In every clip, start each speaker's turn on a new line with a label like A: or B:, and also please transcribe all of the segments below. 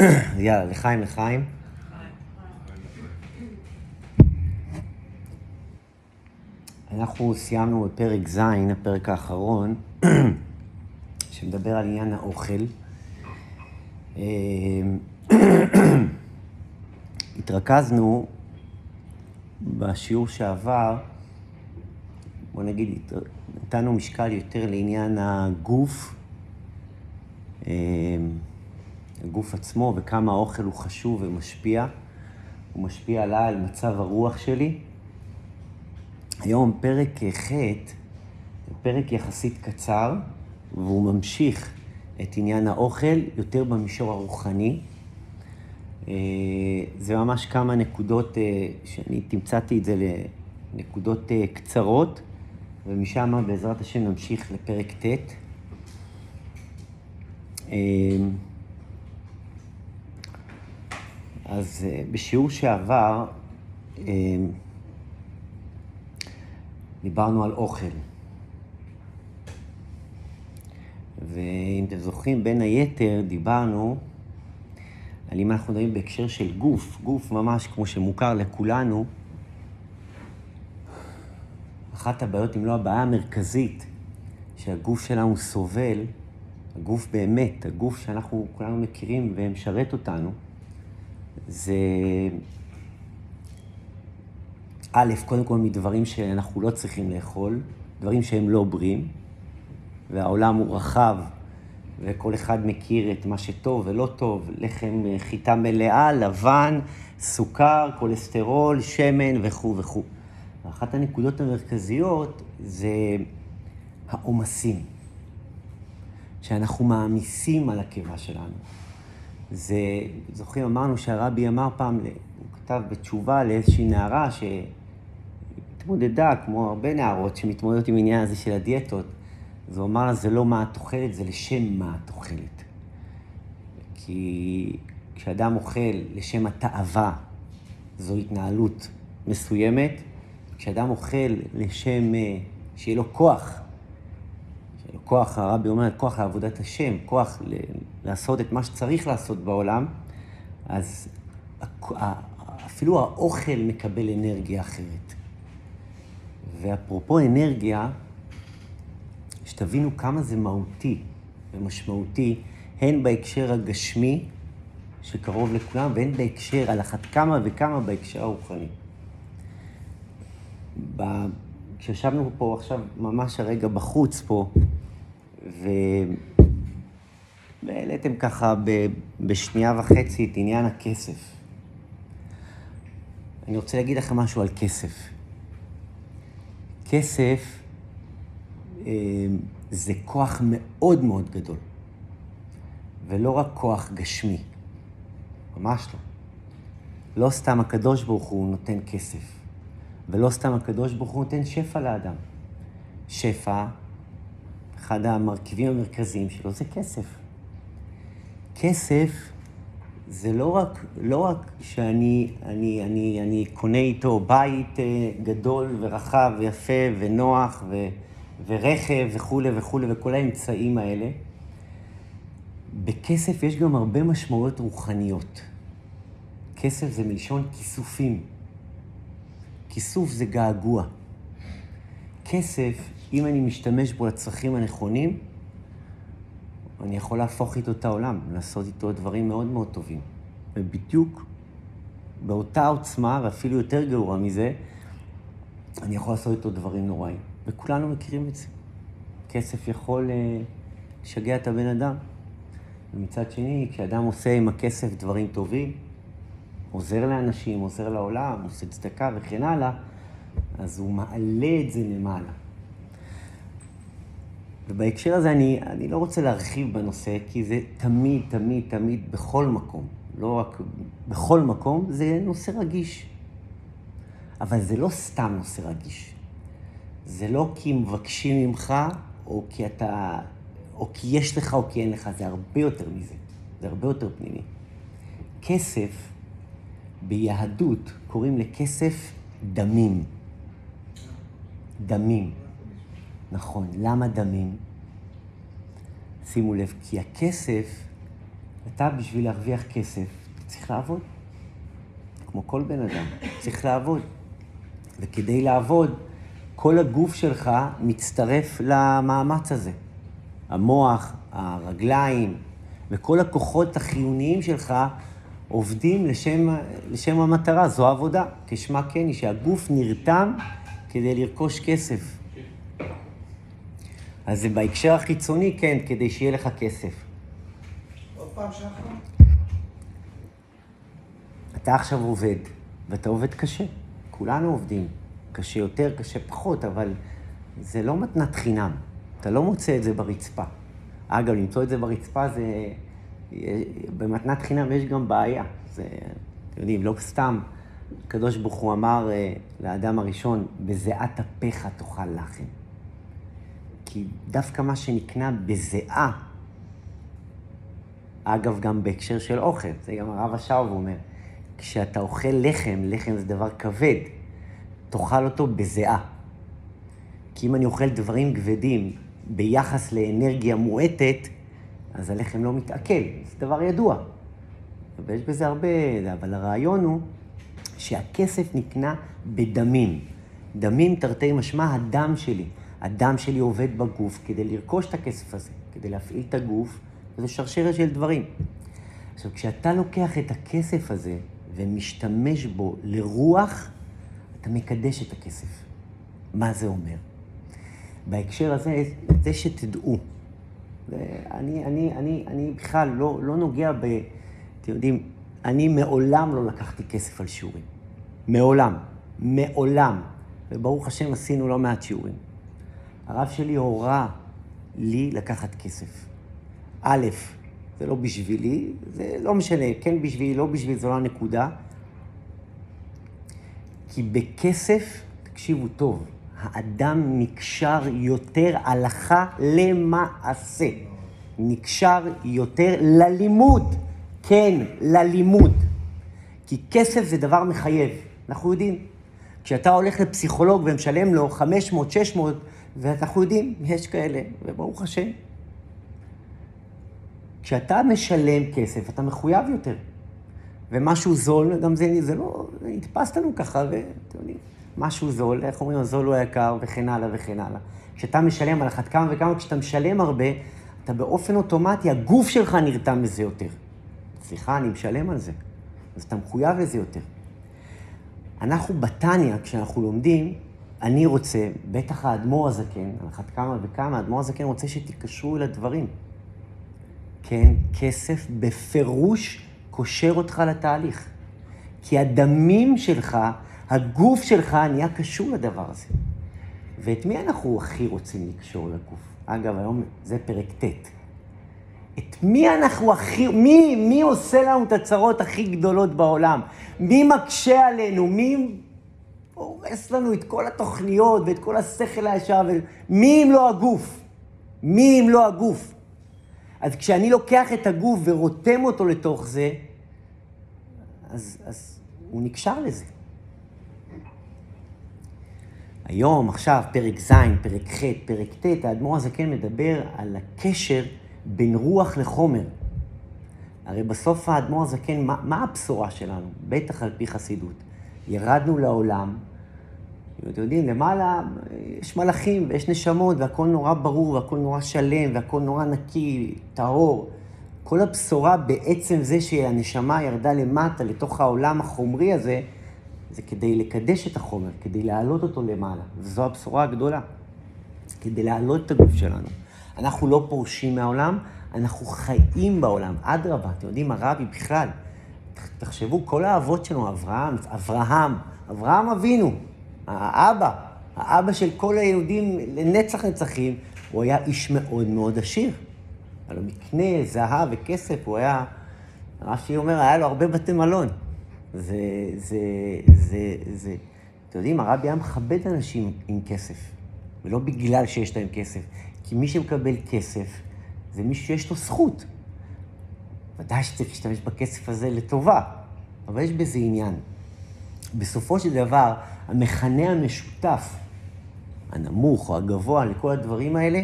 A: יאללה, לחיים, לחיים. אנחנו סיימנו בפרק ז', הפרק האחרון, שמדבר על עניין האוכל. אה, התרכזנו בשיעור שעבר, בוא נגיד, נתנו משקל יותר לעניין הגוף, אה, הגוף עצמו וכמה האוכל הוא חשוב ומשפיע. הוא משפיע עליי, על מצב הרוח שלי. היום פרק ח' זה פרק יחסית קצר, והוא ממשיך את עניין האוכל יותר במישור הרוחני. אה, זה ממש כמה נקודות, אה, שאני תמצאתי את זה לנקודות אה, קצרות, ומשם בעזרת השם נמשיך לפרק ט'. אז בשיעור שעבר דיברנו על אוכל. ואם אתם זוכרים, בין היתר דיברנו על אם אנחנו מדברים בהקשר של גוף, גוף ממש כמו שמוכר לכולנו, אחת הבעיות, אם לא הבעיה המרכזית, שהגוף שלנו סובל, הגוף באמת, הגוף שאנחנו כולנו מכירים ומשרת אותנו, זה א', קודם כל מדברים שאנחנו לא צריכים לאכול, דברים שהם לא בריאים, והעולם הוא רחב, וכל אחד מכיר את מה שטוב ולא טוב, לחם חיטה מלאה, לבן, סוכר, כולסטרול, שמן וכו' וכו'. אחת הנקודות המרכזיות זה העומסים, שאנחנו מעמיסים על הקיבה שלנו. זה, זוכרים, אמרנו שהרבי אמר פעם, הוא כתב בתשובה לאיזושהי נערה ש... התמודדה, כמו הרבה נערות שמתמודדות עם העניין הזה של הדיאטות, אז הוא אמר לה, זה לא מה את אוכלת, זה לשם מה את אוכלת. כי כשאדם אוכל לשם התאווה, זו התנהלות מסוימת. כשאדם אוכל לשם, אה, שיהיה לו כוח, כוח, הרבי אומר, כוח לעבודת השם, כוח ל- לעשות את מה שצריך לעשות בעולם, אז אפילו האוכל מקבל אנרגיה אחרת. ואפרופו אנרגיה, שתבינו כמה זה מהותי ומשמעותי, הן בהקשר הגשמי, שקרוב לכולם, והן בהקשר, על אחת כמה וכמה בהקשר הרוחני. כשישבנו פה עכשיו, ממש הרגע בחוץ פה, ו... והעליתם ככה ב... בשנייה וחצי את עניין הכסף. אני רוצה להגיד לכם משהו על כסף. כסף אה, זה כוח מאוד מאוד גדול, ולא רק כוח גשמי, ממש לא. לא סתם הקדוש ברוך הוא נותן כסף, ולא סתם הקדוש ברוך הוא נותן שפע לאדם. שפע, אחד המרכיבים המרכזיים שלו זה כסף. כסף זה לא רק, לא רק שאני אני, אני, אני קונה איתו בית אה, גדול ורחב ויפה ונוח ו, ורכב וכולי וכולי וכל האמצעים האלה. בכסף יש גם הרבה משמעויות רוחניות. כסף זה מלשון כיסופים. כיסוף זה געגוע. כסף, אם אני משתמש בו לצרכים הנכונים, אני יכול להפוך איתו את העולם, לעשות איתו דברים מאוד מאוד טובים. ובדיוק באותה עוצמה, ואפילו יותר גרוע מזה, אני יכול לעשות איתו דברים נוראים. וכולנו מכירים את זה. כסף יכול אה, לשגע את הבן אדם. ומצד שני, כשאדם עושה עם הכסף דברים טובים, עוזר לאנשים, עוזר לעולם, עושה צדקה וכן הלאה, אז הוא מעלה את זה למעלה. ובהקשר הזה אני, אני לא רוצה להרחיב בנושא, כי זה תמיד, תמיד, תמיד, בכל מקום, לא רק בכל מקום, זה נושא רגיש. אבל זה לא סתם נושא רגיש. זה לא כי מבקשים ממך, או כי אתה, או כי יש לך או כי אין לך, זה הרבה יותר מזה. זה הרבה יותר פנימי. כסף, ביהדות קוראים לכסף דמים. דמים. נכון. למה דמים? שימו לב, כי הכסף אתה, בשביל להרוויח כסף, צריך לעבוד. כמו כל בן אדם, צריך לעבוד. וכדי לעבוד, כל הגוף שלך מצטרף למאמץ הזה. המוח, הרגליים וכל הכוחות החיוניים שלך עובדים לשם, לשם המטרה, זו עבודה. כשמה כן היא שהגוף נרתם כדי לרכוש כסף. אז זה בהקשר החיצוני, כן, כדי שיהיה לך כסף.
B: עוד פעם שחר?
A: אתה עכשיו עובד, ואתה עובד קשה. כולנו עובדים. קשה יותר, קשה פחות, אבל זה לא מתנת חינם. אתה לא מוצא את זה ברצפה. אגב, למצוא את זה ברצפה זה... במתנת חינם יש גם בעיה. זה, אתם יודעים, לא סתם הקדוש ברוך הוא אמר אה, לאדם הראשון, בזיעת אפיך תאכל לחם. כי דווקא מה שנקנה בזיעה, אגב, גם בהקשר של אוכל, זה גם הרב השאוב אומר, כשאתה אוכל לחם, לחם זה דבר כבד, תאכל אותו בזיעה. כי אם אני אוכל דברים כבדים ביחס לאנרגיה מועטת, אז הלחם לא מתעכל, זה דבר ידוע. ויש בזה הרבה, אבל הרעיון הוא שהכסף נקנה בדמים. דמים תרתי משמע הדם שלי. הדם שלי עובד בגוף כדי לרכוש את הכסף הזה, כדי להפעיל את הגוף, וזה שרשרת של דברים. עכשיו, כשאתה לוקח את הכסף הזה ומשתמש בו לרוח, אתה מקדש את הכסף. מה זה אומר? בהקשר הזה, זה שתדעו. אני, אני, אני, אני בכלל לא, לא נוגע ב... אתם יודעים, אני מעולם לא לקחתי כסף על שיעורים. מעולם. מעולם. וברוך השם עשינו לא מעט שיעורים. הרב שלי הורה לי לקחת כסף. א', זה לא בשבילי, זה לא משנה, כן בשבילי, לא בשבילי, זו לא הנקודה. כי בכסף, תקשיבו טוב, האדם נקשר יותר הלכה למעשה. נקשר יותר ללימוד. כן, ללימוד. כי כסף זה דבר מחייב, אנחנו יודעים. כשאתה הולך לפסיכולוג ומשלם לו 500, 600, ואנחנו יודעים, יש כאלה, וברוך השם. כשאתה משלם כסף, אתה מחויב יותר. ומשהו זול, גם זה, זה לא, נתפס לנו ככה, ואתם יודעים, משהו זול, איך אומרים, הזול הוא היקר, וכן הלאה וכן הלאה. כשאתה משלם על אחת כמה וכמה, כשאתה משלם הרבה, אתה באופן אוטומטי, הגוף שלך נרתם לזה יותר. סליחה, אני משלם על זה. אז אתה מחויב לזה יותר. אנחנו בתניא, כשאנחנו לומדים, אני רוצה, בטח האדמו"ר הזקן, על אחת כמה וכמה, האדמו"ר הזקן רוצה שתיקשרו אל הדברים. כן, כסף בפירוש קושר אותך לתהליך. כי הדמים שלך, הגוף שלך נהיה קשור לדבר הזה. ואת מי אנחנו הכי רוצים לקשור לגוף? אגב, היום זה פרק ט'. את מי אנחנו הכי, מי, מי עושה לנו את הצרות הכי גדולות בעולם? מי מקשה עלינו? מי הורס לנו את כל התוכניות ואת כל השכל הישר? ו... מי אם לא הגוף? מי אם לא הגוף? אז כשאני לוקח את הגוף ורותם אותו לתוך זה, אז, אז הוא נקשר לזה. היום, עכשיו, פרק ז', פרק ח', פרק ט', האדמו"ר הזה כן מדבר על הקשר בין רוח לחומר. הרי בסוף האדמו"ר הזקן, מה, מה הבשורה שלנו? בטח על פי חסידות. ירדנו לעולם, אתם יודעים, למעלה יש מלאכים ויש נשמות והכל נורא ברור והכל נורא שלם והכל נורא נקי, טהור. כל הבשורה בעצם זה שהנשמה ירדה למטה לתוך העולם החומרי הזה, זה כדי לקדש את החומר, כדי להעלות אותו למעלה. וזו הבשורה הגדולה. כדי להעלות את הגוף שלנו. אנחנו לא פורשים מהעולם, אנחנו חיים בעולם. אדרבה, אתם יודעים, הרבי בכלל, תחשבו, כל האבות שלנו, אברהם, אברהם, אברהם אבינו, האבא, האבא של כל היהודים לנצח נצחים, הוא היה איש מאוד מאוד עשיר. היה לו מקנה, זהב וכסף, הוא היה, רש"י אומר, היה לו הרבה בתי מלון. זה, זה, זה, זה, אתם יודעים, הרבי היה מכבד אנשים עם כסף, ולא בגלל שיש להם כסף, כי מי שמקבל כסף זה מי שיש לו זכות. ודאי שצריך להשתמש בכסף הזה לטובה, אבל יש בזה עניין. בסופו של דבר, המכנה המשותף, הנמוך או הגבוה לכל הדברים האלה,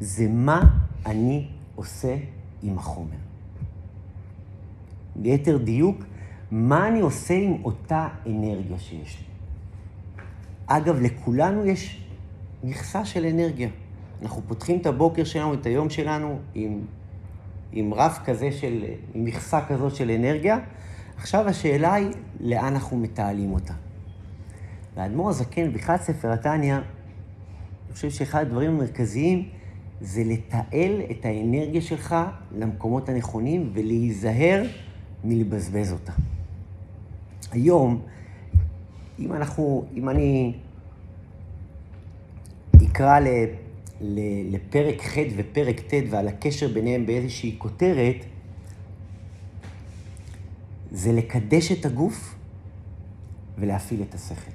A: זה מה אני עושה עם החומר. ליתר דיוק, מה אני עושה עם אותה אנרגיה שיש לי. אגב, לכולנו יש מכסה של אנרגיה. אנחנו פותחים את הבוקר שלנו, את היום שלנו, עם, עם רף כזה של, עם מכסה כזאת של אנרגיה. עכשיו השאלה היא, לאן אנחנו מתעלים אותה. והאדמו"ר הזקן, בכלל ספר התניא, אני חושב שאחד הדברים המרכזיים זה לתעל את האנרגיה שלך למקומות הנכונים ולהיזהר מלבזבז אותה. היום, אם אנחנו, אם אני אקרא ל, לפרק ח' ופרק ט' ועל הקשר ביניהם באיזושהי כותרת, זה לקדש את הגוף ולהפעיל את השכל.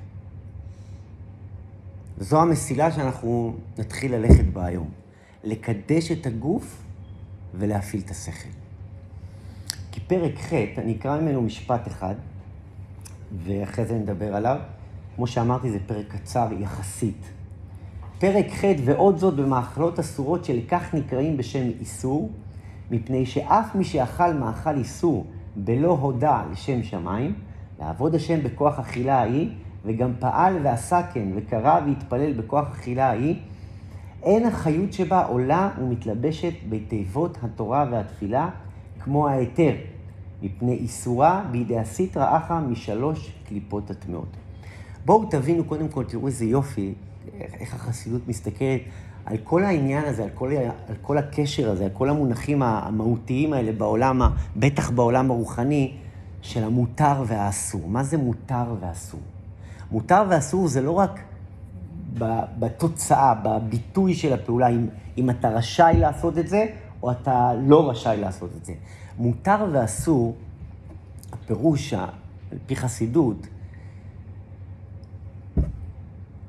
A: זו המסילה שאנחנו נתחיל ללכת בה היום. לקדש את הגוף ולהפעיל את השכל. פרק ח', אני אקרא ממנו משפט אחד, ואחרי זה נדבר עליו. כמו שאמרתי, זה פרק קצר יחסית. פרק ח' ועוד זאת במאכלות אסורות שלכך נקראים בשם איסור, מפני שאף מי שאכל מאכל איסור בלא הודע לשם שמיים, לעבוד השם בכוח אכילה ההיא, וגם פעל ועשה כן, וקרא והתפלל בכוח אכילה ההיא, אין החיות שבה עולה ומתלבשת בתיבות התורה והתפילה כמו ההיתר, מפני איסורה בידי הסטרא אחא משלוש קליפות הטמעות. בואו תבינו קודם כל, תראו איזה יופי, איך החסידות מסתכלת על כל העניין הזה, על כל, על כל הקשר הזה, על כל המונחים המהותיים האלה בעולם, בטח בעולם הרוחני, של המותר והאסור. מה זה מותר ואסור? מותר ואסור זה לא רק בתוצאה, בביטוי של הפעולה, אם, אם אתה רשאי לעשות את זה, או אתה לא רשאי לעשות את זה. מותר ואסור, הפירוש, על פי חסידות,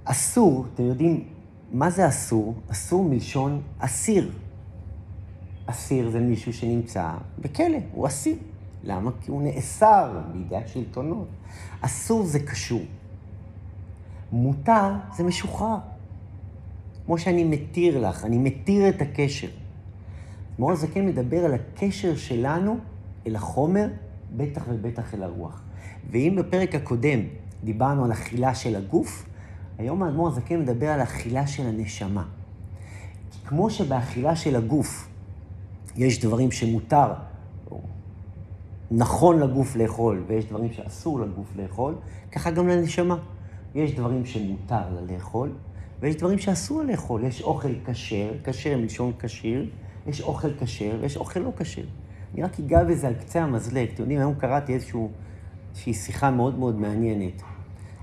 A: אסור, אתם יודעים מה זה אסור? אסור מלשון אסיר. אסיר זה מישהו שנמצא בכלא, הוא אסיר. למה? כי הוא נאסר בידי השלטונות. אסור זה קשור. מותר זה משוחרר. כמו שאני מתיר לך, אני מתיר את הקשר. מור הזקן מדבר על הקשר שלנו אל החומר, בטח ובטח אל הרוח. ואם בפרק הקודם דיברנו על אכילה של הגוף, היום האדמו"ר הזקן מדבר על אכילה של הנשמה. כי כמו שבאכילה של הגוף יש דברים שמותר, או נכון לגוף לאכול, ויש דברים שאסור לגוף לאכול, ככה גם לנשמה. יש דברים שמותר לה לאכול, ויש דברים שאסור לאכול. יש אוכל כשר, כשר מלשון כשיר, יש אוכל כשר ויש אוכל לא כשר. אני רק אגע בזה על קצה המזלג. אתם יודעים, היום קראתי איזושהי שיחה מאוד מאוד מעניינת.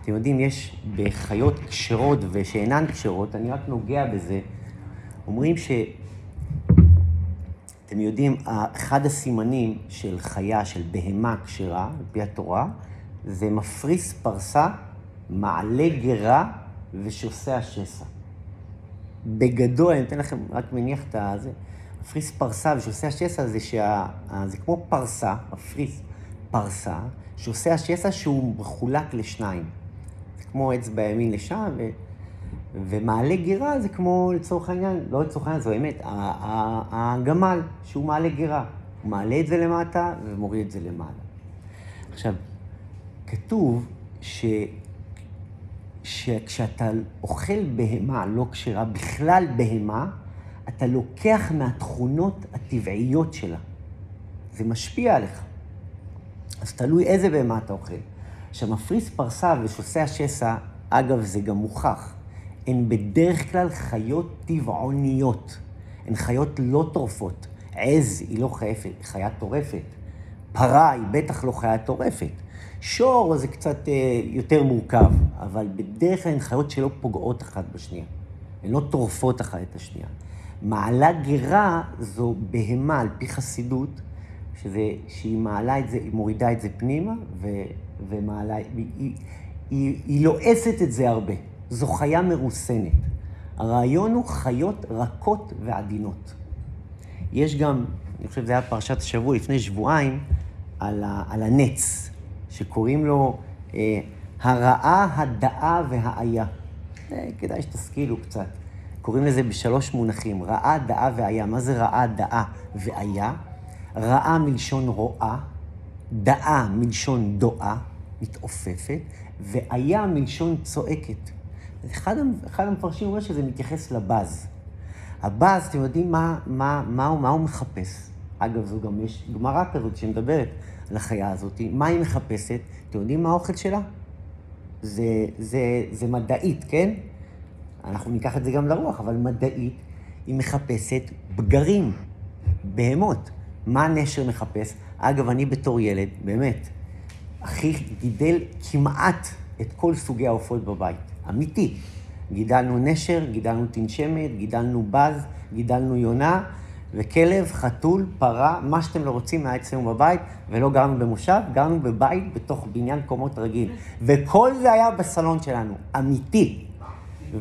A: אתם יודעים, יש בחיות כשרות ושאינן כשרות, אני רק נוגע בזה, אומרים ש... אתם יודעים, אחד הסימנים של חיה, של בהמה כשרה, על פי התורה, זה מפריס פרסה, מעלה גרה ושוסע שסע. בגדול, אני אתן לכם, רק מניח את הזה, מפריס פרסה ושוסע שסע זה שה... זה כמו פרסה, מפריס פרסה, שעושה השסע שהוא מחולק לשניים. כמו אצבע ימין לשם, ו... ומעלה גירה זה כמו, לצורך העניין, לא לצורך העניין, זו האמת, הגמל, שהוא מעלה גירה. הוא מעלה את זה למטה ומוריד את זה למעלה. עכשיו, כתוב ש... שכשאתה אוכל בהמה לא כשרה, בכלל בהמה, אתה לוקח מהתכונות הטבעיות שלה. זה משפיע עליך. אז תלוי איזה בהמה אתה אוכל. שהמפריס פרסה ושוסע שסע, אגב, זה גם מוכח, הן בדרך כלל חיות טבעוניות. הן חיות לא טורפות. עז היא לא חייפת, חיה טורפת. פרה היא בטח לא חיה טורפת. שור זה קצת אה, יותר מורכב, אבל בדרך כלל הן חיות שלא פוגעות אחת בשנייה. הן לא טורפות אחת את השנייה. מעלה גרה זו בהמה, על פי חסידות, שזה, שהיא מעלה את זה, היא מורידה את זה פנימה, ו, ומעלה, היא, היא, היא, היא לועסת את זה הרבה. זו חיה מרוסנת. הרעיון הוא חיות רכות ועדינות. יש גם, אני חושב שזה היה פרשת השבוע לפני שבועיים, על, ה, על הנץ, שקוראים לו אה, הרעה, הדאה והאיה. אה, כדאי שתשכילו קצת. קוראים לזה בשלוש מונחים, רעה, דאה ואיה. מה זה רעה, דאה ואיה? רעה מלשון רואה, דאה מלשון דואה, מתעופפת, והיה מלשון צועקת. אחד, אחד המפרשים אומר שזה מתייחס לבז. הבז, אתם יודעים מה, מה, מה, מה הוא מחפש? אגב, זו גם יש גמרא כזאת שמדברת על החיה הזאת. מה היא מחפשת? אתם יודעים מה האוכל שלה? זה, זה, זה מדעית, כן? אנחנו ניקח את זה גם לרוח, אבל מדעית, היא מחפשת בגרים, בהמות. מה הנשר מחפש? אגב, אני בתור ילד, באמת, אחי גידל כמעט את כל סוגי העופות בבית. אמיתי. גידלנו נשר, גידלנו תנשמת, גידלנו בז, גידלנו יונה, וכלב, חתול, פרה, מה שאתם לא רוצים היה אצלנו בבית, ולא גרנו במושב, גרנו בבית בתוך בניין קומות רגיל. וכל זה היה בסלון שלנו, אמיתי.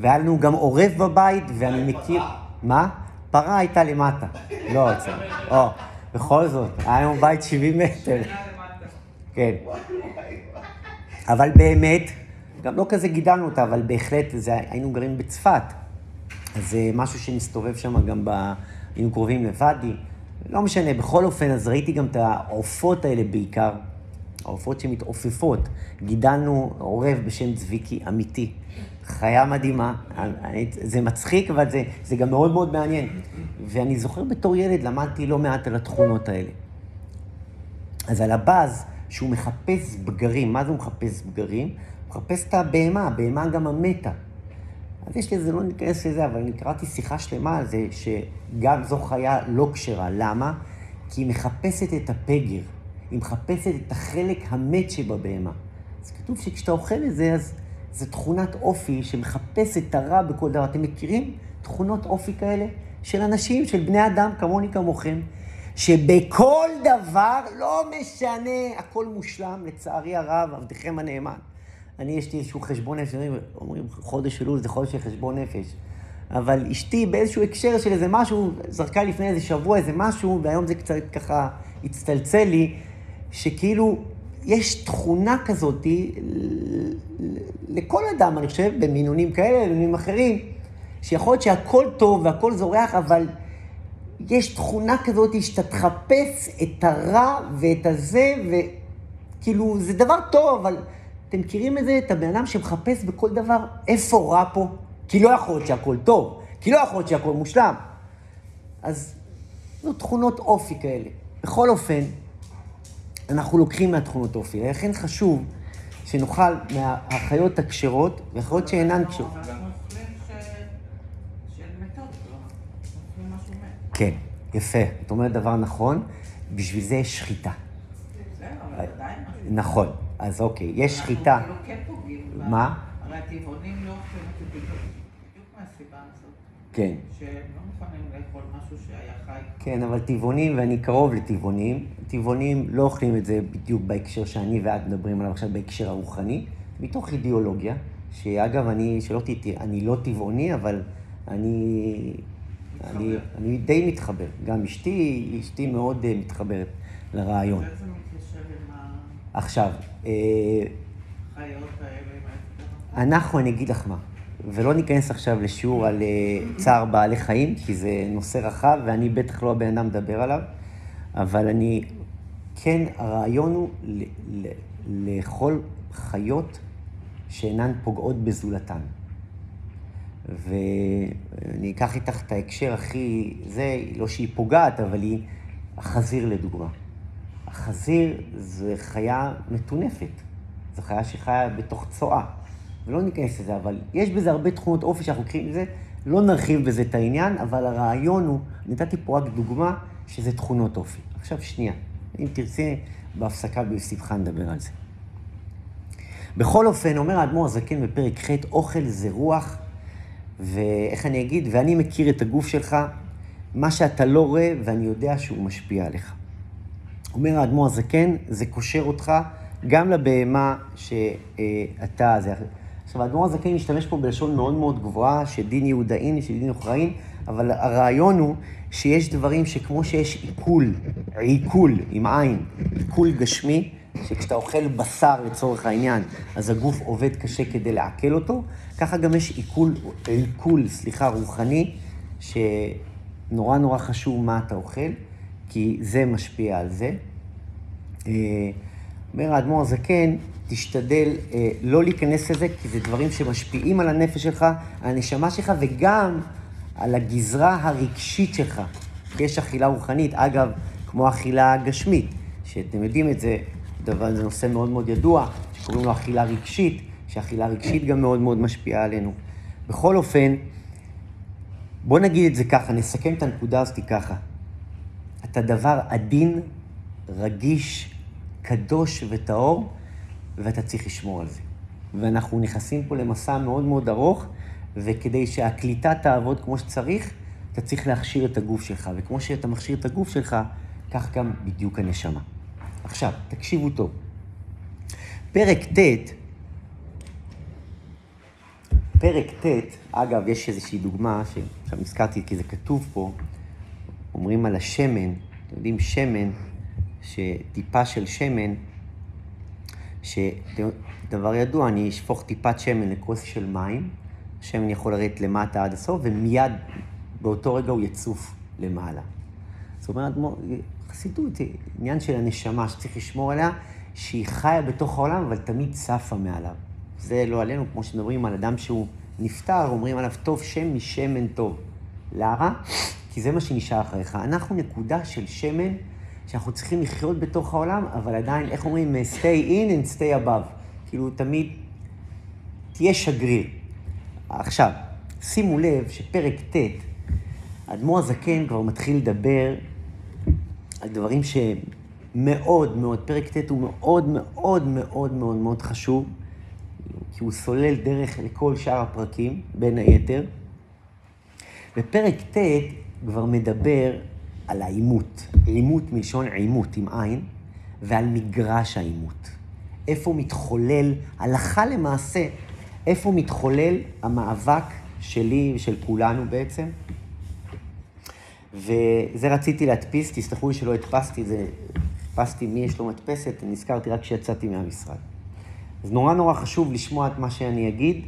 A: והיה לנו גם עורב בבית, ואני מכיר... מה? פרה הייתה למטה, לא אצלנו. או, בכל זאת, היה לנו בית 70 מטר. כן. אבל באמת, גם לא כזה גידלנו אותה, אבל בהחלט זה, היינו גרים בצפת. אז זה משהו שמסתובב שם גם ב... היינו קרובים לוואדי. לא משנה, בכל אופן, אז ראיתי גם את העופות האלה בעיקר, העופות שמתעופפות. גידלנו עורב בשם צביקי, אמיתי. חיה מדהימה, זה מצחיק, אבל זה, זה גם מאוד מאוד מעניין. ואני זוכר בתור ילד, למדתי לא מעט על התכונות האלה. אז על הבאז, שהוא מחפש בגרים, מה זה הוא מחפש בגרים? הוא מחפש את הבהמה, הבהמה גם המתה. אז יש לזה, לא ניכנס לזה, אבל אני קראתי שיחה שלמה על זה, שגם זו חיה לא כשרה. למה? כי היא מחפשת את הפגר, היא מחפשת את החלק המת שבבהמה. אז כתוב שכשאתה אוכל את זה, אז זו תכונת אופי שמחפש את הרע בכל דבר. אתם מכירים תכונות אופי כאלה? של אנשים, של בני אדם, כמוני כמוכם, שבכל דבר, לא משנה, הכל מושלם, לצערי הרב, עבדכם הנאמן. אני, יש לי איזשהו חשבון נפש, אומרים חודש אלול זה חודש של חשבון נפש. אבל אשתי באיזשהו הקשר של איזה משהו, זרקה לפני איזה שבוע איזה משהו, והיום זה קצת ככה הצטלצל לי, שכאילו יש תכונה כזאת לכל אדם, אני חושב, במינונים כאלה, במינונים אחרים, שיכול להיות שהכל טוב והכל זורח, אבל יש תכונה כזאת שאתה תחפש את הרע ואת הזה, וכאילו, זה דבר טוב, אבל אתם מכירים את זה, את הבן אדם שמחפש בכל דבר, איפה רע פה? כי לא יכול להיות שהכל טוב, כי לא יכול להיות שהכל מושלם. אז זו תכונות אופי כאלה. בכל אופן, אנחנו לוקחים מהתכונות אופי, לכן חשוב שנאכל מהחיות הכשרות והחיות שאינן כשרות. כן, יפה. את אומרת דבר נכון, בשביל זה יש שחיטה. נכון. אז אוקיי, יש שחיטה.
C: פוגעים.
A: מה?
C: הרי הטבעונים לא אוכלים את זה בדיוק מהסיבה הזאת.
A: כן.
C: שהם לא מוכנים לאכול משהו שהיה חי.
A: כן, אבל טבעונים, ואני קרוב לטבעונים, טבעונים לא אוכלים את זה בדיוק בהקשר שאני ואת מדברים עליו עכשיו, בהקשר הרוחני, מתוך אידיאולוגיה, שאגב, אני, שלא תטעי, אני לא טבעוני, אבל אני, אני, אני די מתחבר. גם אשתי, אשתי מאוד uh, מתחברת לרעיון.
C: איך זה מתיישב עם
A: עכשיו,
C: האלה?
A: אנחנו, אני אגיד לך מה, ולא ניכנס עכשיו לשיעור על אה, צער בעלי חיים, כי זה נושא רחב, ואני בטח לא הבן אדם לדבר עליו, אבל אני, כן, הרעיון הוא ל- ל- לאכול חיות שאינן פוגעות בזולתן. ואני אקח איתך את ההקשר הכי, זה, לא שהיא פוגעת, אבל היא החזיר לדוגמה. החזיר זה חיה מטונפת, זו חיה שחיה בתוך צואה. ולא ניכנס לזה, אבל יש בזה הרבה תכונות אופי שאנחנו קוראים לזה, לא נרחיב בזה את העניין, אבל הרעיון הוא, נתתי פה רק דוגמה, שזה תכונות אופי. עכשיו שנייה, אם תרצה, בהפסקה בשמחה נדבר על זה. בכל אופן, אומר האדמו"ר הזקן בפרק ח', אוכל זה רוח, ואיך אני אגיד, ואני מכיר את הגוף שלך, מה שאתה לא רואה, ואני יודע שהוא משפיע עליך. אומר האדמו"ר הזקן, זה קושר אותך גם לבהמה שאתה... זה... עכשיו, האדמו"ר הזקן משתמש פה בלשון מאוד מאוד גבוהה, שדין יהודאין, שדין אוכראין, אבל הרעיון הוא שיש דברים שכמו שיש עיכול, עיכול עם עין, עיכול גשמי, שכשאתה אוכל בשר לצורך העניין, אז הגוף עובד קשה כדי לעכל אותו, ככה גם יש עיכול, עיכול, סליחה, רוחני, שנורא נורא חשוב מה אתה אוכל, כי זה משפיע על זה. אה, אומר האדמו"ר הזקן, תשתדל אה, לא להיכנס לזה, כי זה דברים שמשפיעים על הנפש שלך, על הנשמה שלך, וגם על הגזרה הרגשית שלך. יש אכילה רוחנית, אגב, כמו אכילה גשמית, שאתם יודעים את זה, דבר, זה נושא מאוד מאוד ידוע, שקוראים לו אכילה רגשית, שאכילה רגשית גם מאוד מאוד משפיעה עלינו. בכל אופן, בוא נגיד את זה ככה, נסכם את הנקודה הזאת ככה. אתה דבר עדין, רגיש, קדוש וטהור, ואתה צריך לשמור על זה. ואנחנו נכנסים פה למסע מאוד מאוד ארוך, וכדי שהקליטה תעבוד כמו שצריך, אתה צריך להכשיר את הגוף שלך, וכמו שאתה מכשיר את הגוף שלך, כך גם בדיוק הנשמה. עכשיו, תקשיבו טוב. פרק ט', פרק ט', אגב, יש איזושהי דוגמה, שעכשיו נזכרתי כי זה כתוב פה, אומרים על השמן, אתם יודעים, שמן, שטיפה של שמן, שדבר ידוע, אני אשפוך טיפת שמן לכוס של מים, השמן יכול לרדת למטה עד הסוף, ומיד באותו רגע הוא יצוף למעלה. זאת אומרת, חסידות זה עניין של הנשמה שצריך לשמור עליה, שהיא חיה בתוך העולם, אבל תמיד צפה מעליו. זה לא עלינו, כמו שמדברים על אדם שהוא נפטר, אומרים עליו טוב שם משמן טוב. למה? כי זה מה שנשאר אחריך. אנחנו נקודה של שמן שאנחנו צריכים לחיות בתוך העולם, אבל עדיין, איך אומרים? stay in and stay above. כאילו, תמיד תהיה שגריר. עכשיו, שימו לב שפרק ט', האדמו"ר הזקן כבר מתחיל לדבר על דברים שמאוד מאוד, פרק ט' הוא מאוד מאוד מאוד מאוד מאוד חשוב, כי הוא סולל דרך לכל שאר הפרקים, בין היתר. ופרק ט' כבר מדבר על העימות, עימות מלשון עימות עם עין, ועל מגרש העימות. איפה מתחולל, הלכה למעשה, איפה מתחולל המאבק שלי ושל כולנו בעצם. וזה רציתי להדפיס, תסלחו לי שלא הדפסתי את זה, חיפשתי מי יש לו מדפסת, נזכרתי רק כשיצאתי מהמשרד. אז נורא נורא חשוב לשמוע את מה שאני אגיד,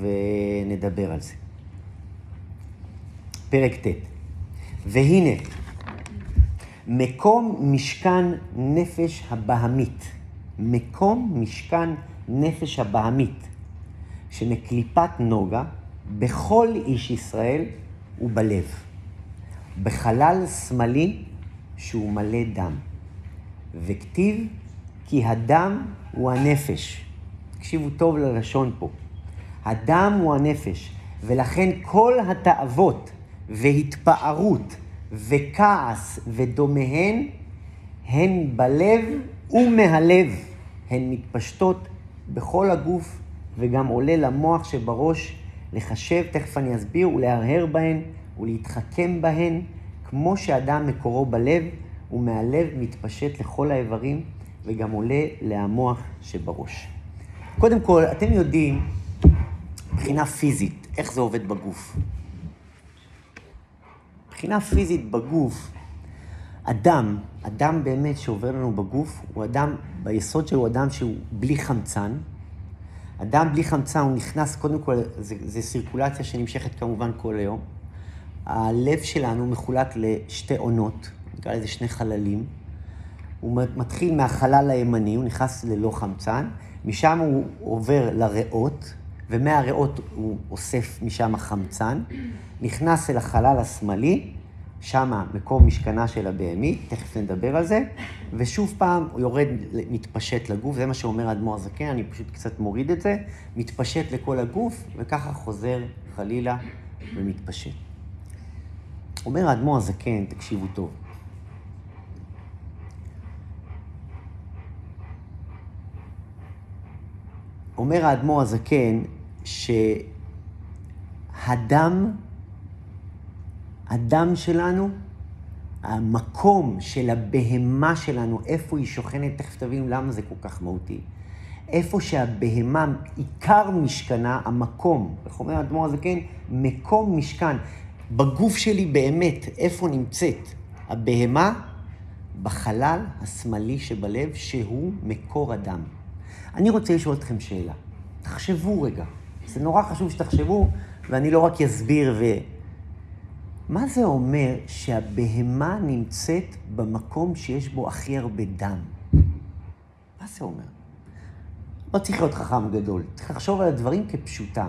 A: ונדבר על זה. פרק ט' והנה, מקום משכן נפש הבהמית, מקום משכן נפש הבהמית, שמקליפת נוגה בכל איש ישראל ובלב, בחלל שמאלי שהוא מלא דם, וכתיב כי הדם הוא הנפש. תקשיבו טוב ללשון פה. הדם הוא הנפש, ולכן כל התאוות והתפארות וכעס ודומיהן הן בלב ומהלב. הן מתפשטות בכל הגוף וגם עולה למוח שבראש לחשב, תכף אני אסביר, ולהרהר בהן ולהתחכם בהן, כמו שאדם מקורו בלב, ומהלב מתפשט לכל האיברים וגם עולה להמוח שבראש. קודם כל, אתם יודעים, מבחינה פיזית, איך זה עובד בגוף. מבחינה פיזית בגוף, אדם, אדם באמת שעובר לנו בגוף, הוא אדם, ביסוד שלו הוא אדם שהוא בלי חמצן. אדם בלי חמצן, הוא נכנס, קודם כל, זה, זה סירקולציה שנמשכת כמובן כל היום. הלב שלנו מחולק לשתי עונות, נקרא לזה שני חללים. הוא מתחיל מהחלל הימני, הוא נכנס ללא חמצן, משם הוא עובר לריאות, ומהריאות הוא אוסף משם חמצן, נכנס אל החלל השמאלי, שמה מקום משכנה של הבהמית, תכף נדבר על זה, ושוב פעם הוא יורד, מתפשט לגוף, זה מה שאומר אדמו"ר זקן, אני פשוט קצת מוריד את זה, מתפשט לכל הגוף, וככה חוזר חלילה ומתפשט. אומר האדמו"ר הזקן, תקשיבו טוב, אומר האדמו"ר הזקן שהדם, הדם שלנו, המקום של הבהמה שלנו, איפה היא שוכנת, תכף תבינו למה זה כל כך מהותי. איפה שהבהמה, עיקר משכנה, המקום, איך אומר האדמו"ר הזקן? מקום משכן. בגוף שלי באמת, איפה נמצאת הבהמה? בחלל השמאלי שבלב, שהוא מקור הדם. אני רוצה לשאול אתכם שאלה. תחשבו רגע. זה נורא חשוב שתחשבו, ואני לא רק אסביר ו... מה זה אומר שהבהמה נמצאת במקום שיש בו הכי הרבה דם? מה זה אומר? לא צריך להיות חכם גדול, צריך לחשוב על הדברים כפשוטם.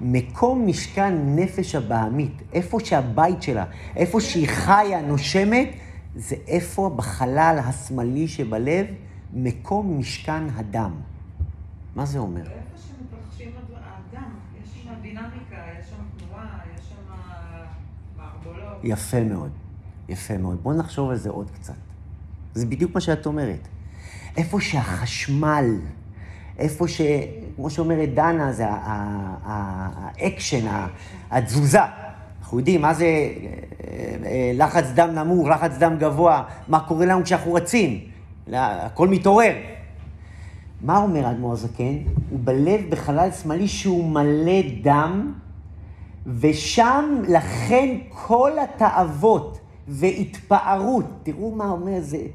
A: מקום משכן נפש הבעמית, איפה שהבית שלה, איפה שהיא חיה, נושמת, זה איפה בחלל השמאלי שבלב, מקום משכן הדם. מה זה אומר?
C: ואיפה שמתרחשים הדבר- האדם, יש שם דינמיקה, יש שם תנועה, יש שם מערבולות.
A: יפה מאוד, יפה מאוד. בואו נחשוב על זה עוד קצת. זה בדיוק מה שאת אומרת. איפה שהחשמל, איפה ש... כמו שאומרת דנה, זה האקשן, התזוזה. אנחנו יודעים מה זה אה, אה, לחץ דם נמוך, לחץ דם גבוה, מה קורה לנו כשאנחנו רצים. לא, הכל מתעורר. מה אומר האדמו"ר הזקן? הוא בלב בחלל שמאלי שהוא מלא דם, ושם לכן כל התאוות והתפארות, תראו מה אומר זה,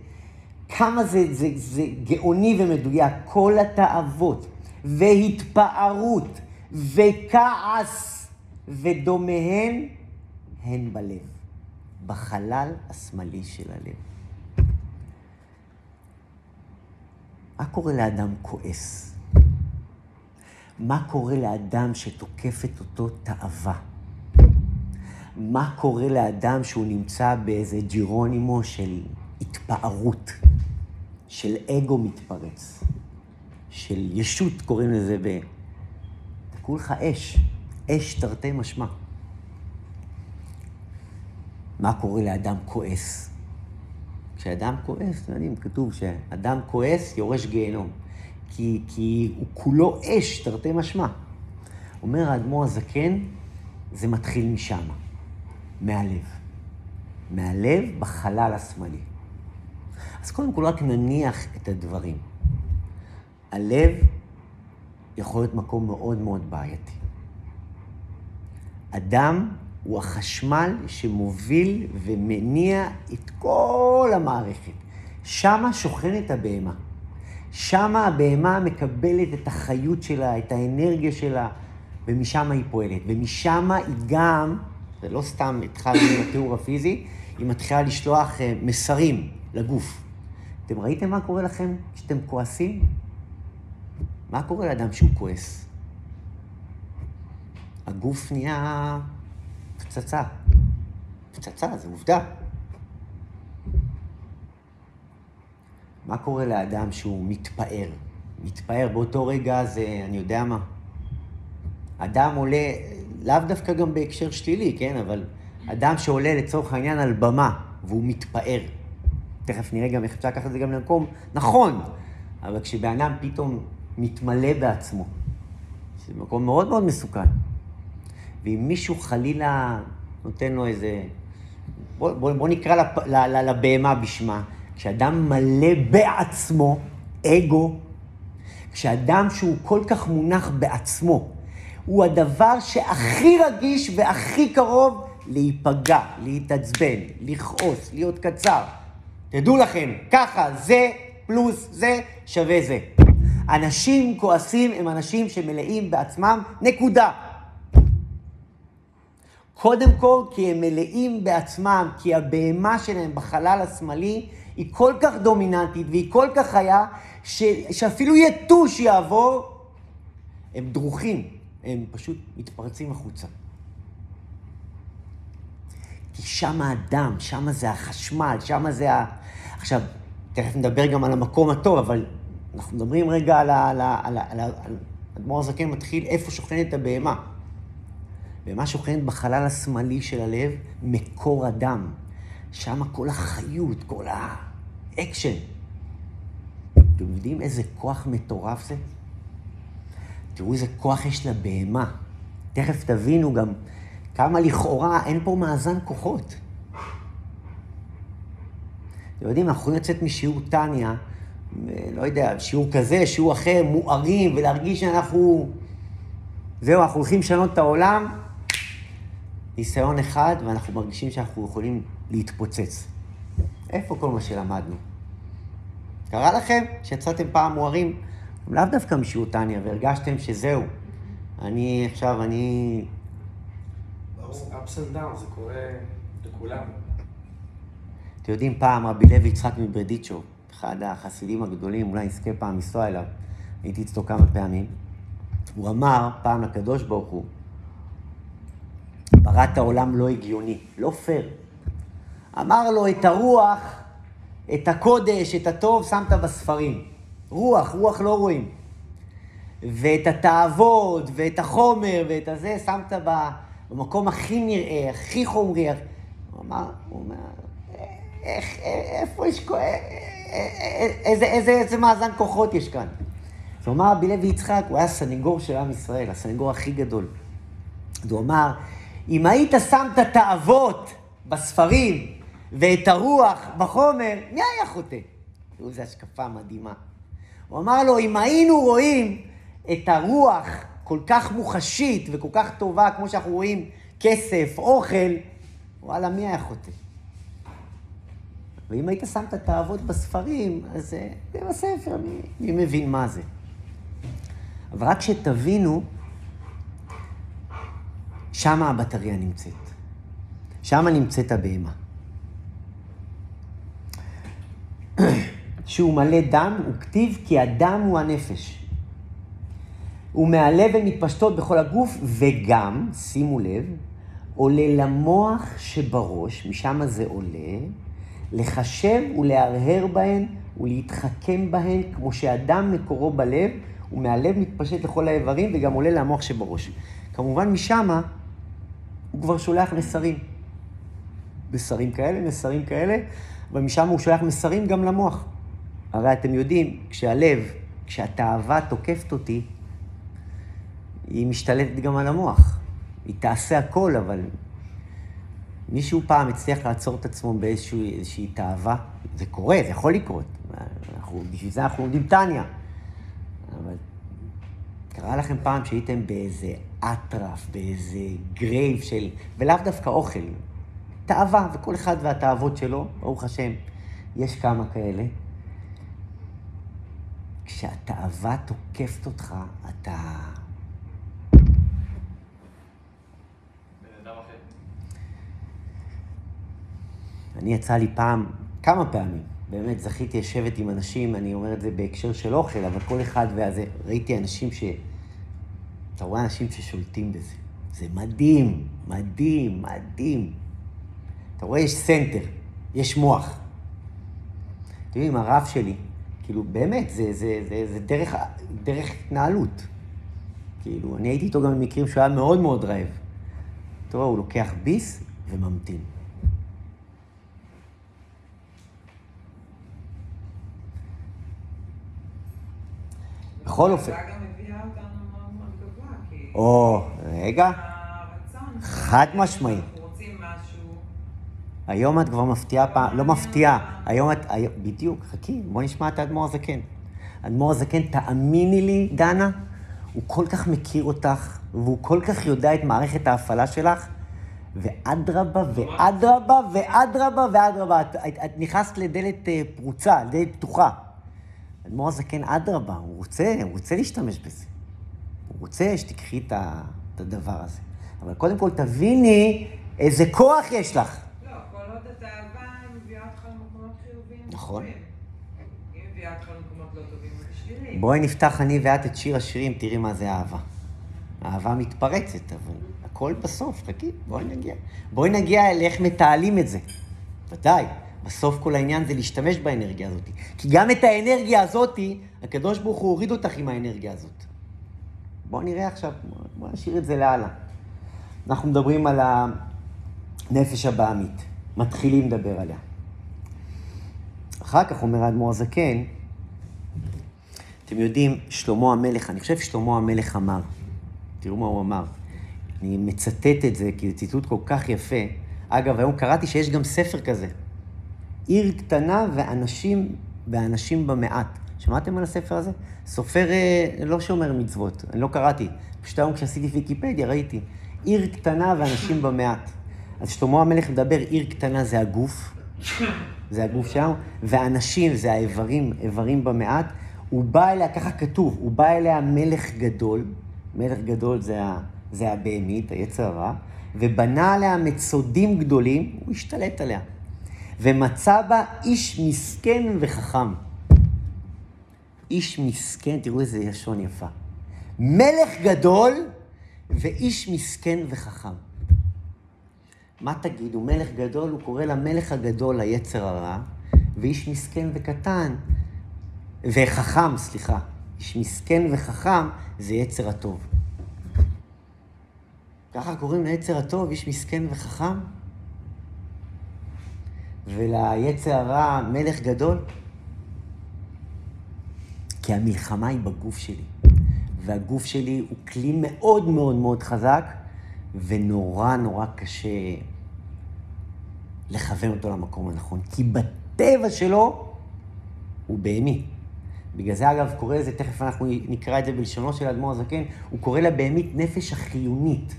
A: כמה זה, זה, זה גאוני ומדויק, כל התאוות והתפארות וכעס ודומיהן הן בלב, בחלל השמאלי של הלב. מה קורה לאדם כועס? מה קורה לאדם שתוקפת אותו תאווה? מה קורה לאדם שהוא נמצא באיזה ג'ירונימו של התפארות, של אגו מתפרץ, של ישות קוראים לזה ב... תקעו לך אש, אש תרתי משמע. מה קורה לאדם כועס? כשאדם כועס, אתם יודעים, כתוב שאדם כועס יורש גיהנום. כי, כי הוא כולו אש, תרתי משמע. אומר האדמו"ר הזקן, זה מתחיל משם, מהלב. מהלב בחלל השמאלי. אז קודם כל רק נניח את הדברים. הלב יכול להיות מקום מאוד מאוד בעייתי. אדם הוא החשמל שמוביל ומניע את כל המערכת. שמה שוכנת הבהמה. שמה הבהמה מקבלת את החיות שלה, את האנרגיה שלה, ומשם היא פועלת. ומשם היא גם, זה לא סתם התחלנו עם התיאור הפיזי, היא מתחילה לשלוח אה, מסרים לגוף. אתם ראיתם מה קורה לכם כשאתם כועסים? מה קורה לאדם שהוא כועס? הגוף נהיה פצצה. פצצה, זו עובדה. מה קורה לאדם שהוא מתפאר? מתפאר באותו רגע זה, אני יודע מה. אדם עולה, לאו דווקא גם בהקשר שלילי, כן? אבל אדם שעולה לצורך העניין על במה והוא מתפאר. תכף נראה גם איך אפשר לקחת את זה גם למקום נכון, אבל כשבן פתאום מתמלא בעצמו, זה מקום מאוד מאוד מסוכן. ואם מישהו חלילה נותן לו איזה... בוא, בוא, בוא נקרא לבהמה בשמה. כשאדם מלא בעצמו, אגו, כשאדם שהוא כל כך מונח בעצמו, הוא הדבר שהכי רגיש והכי קרוב להיפגע, להתעצבן, לכעוס, להיות קצר. תדעו לכם, ככה, זה פלוס זה שווה זה. אנשים כועסים הם אנשים שמלאים בעצמם, נקודה. קודם כל כי הם מלאים בעצמם, כי הבהמה שלהם בחלל השמאלי היא כל כך דומיננטית והיא כל כך חיה, ש... שאפילו יתוש יעבור, הם דרוכים, הם פשוט מתפרצים החוצה. כי שם האדם, שם זה החשמל, שם זה ה... עכשיו, תכף נדבר גם על המקום הטוב, אבל אנחנו מדברים רגע על ה... על ה... על ה... על ה... על... אדמו"ר הזקן מתחיל איפה שוכנת הבהמה. ומה שוכנת בחלל השמאלי של הלב, מקור הדם. שם כל החיות, כל האקשן. אתם יודעים איזה כוח מטורף זה? תראו איזה כוח יש לבהמה. תכף תבינו גם כמה לכאורה אין פה מאזן כוחות. אתם יודעים, אנחנו יכולים לצאת משיעור טניה, לא יודע, שיעור כזה, שיעור אחר, מוארים, ולהרגיש שאנחנו... זהו, אנחנו הולכים לשנות את העולם, ניסיון אחד, ואנחנו מרגישים שאנחנו יכולים להתפוצץ. איפה כל מה שלמדנו? קרה לכם שיצאתם פעם מוארים, לאו דווקא משיעור טניה, והרגשתם שזהו, אני עכשיו, אני...
B: ups and downs, זה קורה לכולם.
A: אתם יודעים, פעם רבי לוי יצחק מברדיצ'ו, אחד החסידים הגדולים, אולי נזכה פעם לנסוע אליו, הייתי אצלו כמה פעמים. הוא אמר פעם לקדוש ברוך הוא, בראת העולם לא הגיוני, לא פייר. אמר לו, את הרוח, את הקודש, את הטוב, שמת בספרים. רוח, רוח לא רואים. ואת התאוות, ואת החומר, ואת הזה, שמת במקום הכי נראה, הכי חומרי. הוא אמר, הוא אומר, איך, איפה יש, איזה, איזה, איזה מאזן כוחות יש כאן? אז הוא אמר, רבי לוי יצחק, הוא היה סנגור של עם ישראל, הסנגור הכי גדול. אז הוא אמר, אם היית שם את התאוות בספרים ואת הרוח בחומר, מי היה חוטא? תראו, זו השקפה מדהימה. הוא אמר לו, אם היינו רואים את הרוח כל כך מוחשית וכל כך טובה, כמו שאנחנו רואים כסף, אוכל, וואלה, מי היה חוטא? ואם היית שם את התאוות בספרים, אז זה בספר, מי, מי מבין מה זה? אבל רק שתבינו, שמה הבטריה נמצאת. שמה נמצאת הבהמה. שהוא מלא דם, הוא כתיב כי הדם הוא הנפש. הוא מהלב ומתפשטות בכל הגוף, וגם, שימו לב, עולה למוח שבראש, משם זה עולה, לחשב ולהרהר בהן ולהתחכם בהן, כמו שאדם מקורו בלב, ומהלב מתפשט לכל האיברים וגם עולה למוח שבראש. כמובן, משם הוא כבר שולח מסרים. מסרים כאלה, מסרים כאלה, ומשם הוא שולח מסרים גם למוח. הרי אתם יודעים, כשהלב, כשהתאווה תוקפת אותי, היא משתלטת גם על המוח. היא תעשה הכל, אבל מישהו פעם הצליח לעצור את עצמו באיזושהי תאווה? זה קורה, זה יכול לקרות. אנחנו, בשביל זה אנחנו לומדים טניה. אבל קרה לכם פעם שהייתם באיזה אטרף, באיזה crave של... ולאו דווקא אוכל. תאווה, וכל אחד והתאוות שלו, ברוך השם, יש כמה כאלה. כשהתאווה תוקפת אותך, אתה... אני יצא לי פעם, כמה פעמים, באמת זכיתי לשבת עם אנשים, אני אומר את זה בהקשר של אוכל, אבל כל אחד והזה, ראיתי אנשים ש... אתה רואה אנשים ששולטים בזה. זה מדהים, מדהים, מדהים. אתה רואה, יש center, יש מוח. אתם יודעים, הרב שלי, כאילו, באמת, זה, זה, זה, זה דרך, דרך התנהלות. כאילו, אני הייתי איתו גם במקרים שהוא היה מאוד מאוד רעב. אתה רואה, הוא לוקח ביס וממתין. בכל אופן... או, רגע. חד משמעי. היום את כבר מפתיעה פעם, לא מפתיעה, היום את, בדיוק, חכי, בוא נשמע את האדמו"ר הזקן. האדמו"ר הזקן, תאמיני לי, דנה, הוא כל כך מכיר אותך, והוא כל כך יודע את מערכת ההפעלה שלך, ואדרבה ואדרבה ואדרבה ואדרבה. את, את, את נכנסת לדלת אה, פרוצה, לדלת פתוחה. האדמו"ר הזקן, אדרבה, הוא רוצה, הוא רוצה להשתמש בזה. הוא רוצה שתיקחי את הדבר הזה. אבל קודם כל תביני איזה כוח יש לך.
C: לא, כל עוד התאווה מביאה אותך למקומות חיוביים.
A: נכון.
C: אם היא מביאה אותך למקומות לא טובים, זה שליליים.
A: בואי נפתח אני ואת את שיר השירים, תראי מה זה אהבה. אהבה מתפרצת, אבל הכל בסוף, חכי, בואי נגיע. בואי נגיע לאיך מתעלים את זה. ודאי. בסוף כל העניין זה להשתמש באנרגיה הזאת. כי גם את האנרגיה הזאת, הקדוש ברוך הוא הוריד אותך עם האנרגיה הזאת. בואו נראה עכשיו, בואו נשאיר את זה להלאה. אנחנו מדברים על הנפש הבעמית, מתחילים לדבר עליה. אחר כך אומר האדמו"ר הזקן, אתם יודעים, שלמה המלך, אני חושב ששלמה המלך אמר, תראו מה הוא אמר. אני מצטט את זה כי זה ציטוט כל כך יפה. אגב, היום קראתי שיש גם ספר כזה, עיר קטנה ואנשים, ואנשים במעט. שמעתם על הספר הזה? סופר אה, לא שומר מצוות, אני לא קראתי. פשוט היום כשעשיתי ויקיפדיה ראיתי. עיר קטנה ואנשים במעט. אז שלמה המלך מדבר, עיר קטנה זה הגוף, זה הגוף שלנו, ואנשים זה האיברים, איברים במעט. הוא בא אליה, ככה כתוב, הוא בא אליה מלך גדול, מלך גדול זה, זה הבהמית, היצר הרע, ובנה עליה מצודים גדולים, הוא השתלט עליה. ומצא בה איש מסכן וחכם. איש מסכן, תראו איזה לשון יפה. מלך גדול ואיש מסכן וחכם. מה תגידו? מלך גדול, הוא קורא למלך הגדול היצר הרע, ואיש מסכן וקטן, וחכם, סליחה. איש מסכן וחכם זה יצר הטוב. ככה קוראים ליצר הטוב, איש מסכן וחכם? וליצר הרע מלך גדול? כי המלחמה היא בגוף שלי, והגוף שלי הוא כלי מאוד מאוד מאוד חזק, ונורא נורא קשה לכוון אותו למקום הנכון, כי בטבע שלו הוא בהמי. בגלל זה אגב קורא לזה, תכף אנחנו נקרא את זה בלשונו של האדמו"ר הזקן, הוא קורא לה בהמית נפש החיונית.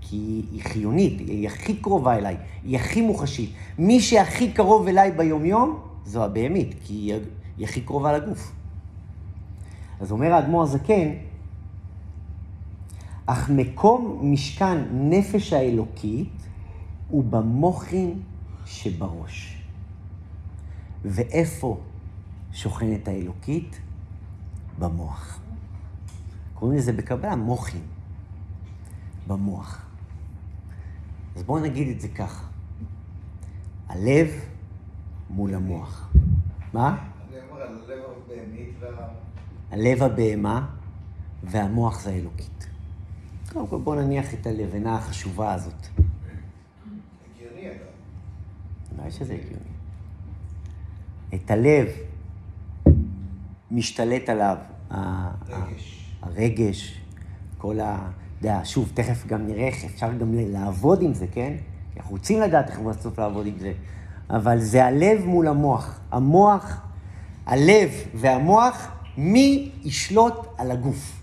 A: כי היא חיונית, היא הכי קרובה אליי, היא הכי מוחשית. מי שהכי קרוב אליי ביומיום, זו הבהמית, כי היא, הכי קרובה לגוף. אז אומר האדמו"ר הזקן, אך מקום משכן נפש האלוקית הוא במוחין שבראש. ואיפה שוכנת האלוקית? במוח. קוראים לזה בקבלה מוחין, במוח. אז בואו נגיד את זה ככה. הלב מול המוח. מה?
D: הלב
A: הבהמה והמוח זה האלוקית. קודם כל בואו נניח את הלבנה החשובה הזאת.
D: הגיוני אגב.
A: אולי שזה הגיוני. את הלב משתלט עליו ה- ה-
D: רגש.
A: הרגש, כל ה... אתה יודע, שוב, תכף גם נראה איך אפשר גם לעבוד עם זה, כן? אנחנו רוצים לדעת איך בסוף לעבוד עם זה. אבל זה הלב מול המוח. המוח, הלב והמוח, מי ישלוט על הגוף.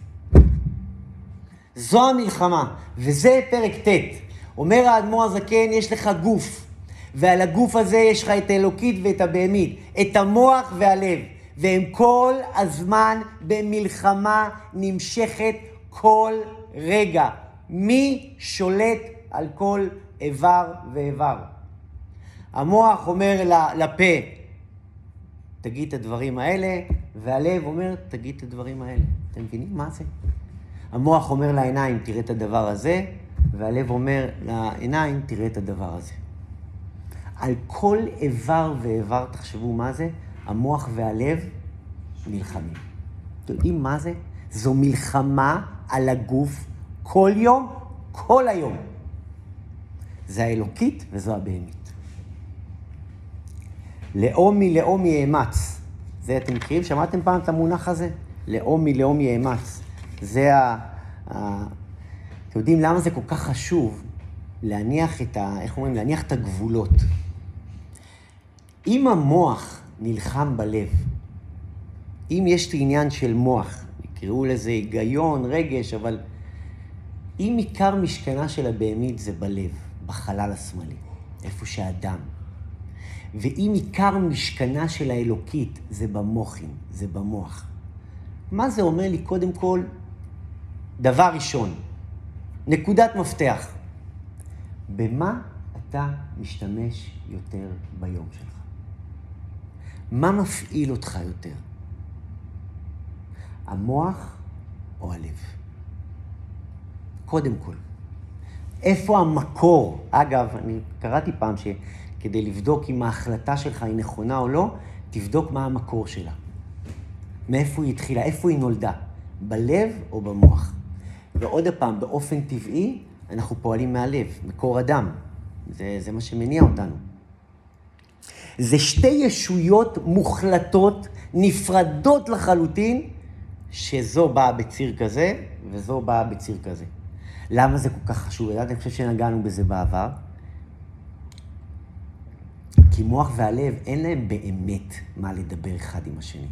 A: זו המלחמה, וזה פרק ט'. אומר האדמו"ר הזקן, יש לך גוף, ועל הגוף הזה יש לך את האלוקית ואת הבהמית, את המוח והלב, והם כל הזמן במלחמה נמשכת כל רגע. מי שולט על כל איבר ואיבר? המוח אומר לפה, תגיד את הדברים האלה, והלב אומר, תגיד את הדברים האלה. אתם מבינים מה זה? המוח אומר לעיניים, תראה את הדבר הזה, והלב אומר לעיניים, תראה את הדבר הזה. על כל איבר ואיבר, תחשבו מה זה, המוח והלב נלחמים. אתם יודעים מה זה? זו מלחמה על הגוף כל יום, כל היום. זה האלוקית וזו הבהמית. לאום מלאום יאמץ. זה אתם מכירים? שמעתם פעם את המונח הזה? לאום מלאום יאמץ. זה ה... אתם יודעים למה זה כל כך חשוב להניח את ה... איך אומרים? להניח את הגבולות. אם המוח נלחם בלב, אם יש את העניין של מוח, יקראו לזה היגיון, רגש, אבל אם עיקר משכנה של הבהמית זה בלב, בחלל השמאלי, איפה שהאדם, ואם עיקר משכנה של האלוקית זה במוחים, זה במוח. מה זה אומר לי? קודם כל, דבר ראשון, נקודת מפתח. במה אתה משתמש יותר ביום שלך? מה מפעיל אותך יותר? המוח או הלב? קודם כל. איפה המקור? אגב, אני קראתי פעם שכדי לבדוק אם ההחלטה שלך היא נכונה או לא, תבדוק מה המקור שלה. מאיפה היא התחילה, איפה היא נולדה, בלב או במוח. ועוד פעם, באופן טבעי, אנחנו פועלים מהלב, מקור הדם. זה, זה מה שמניע אותנו. זה שתי ישויות מוחלטות, נפרדות לחלוטין, שזו באה בציר כזה וזו באה בציר כזה. למה זה כל כך חשוב? אני חושב שנגענו בזה בעבר. כי מוח והלב, אין להם באמת מה לדבר אחד עם השני.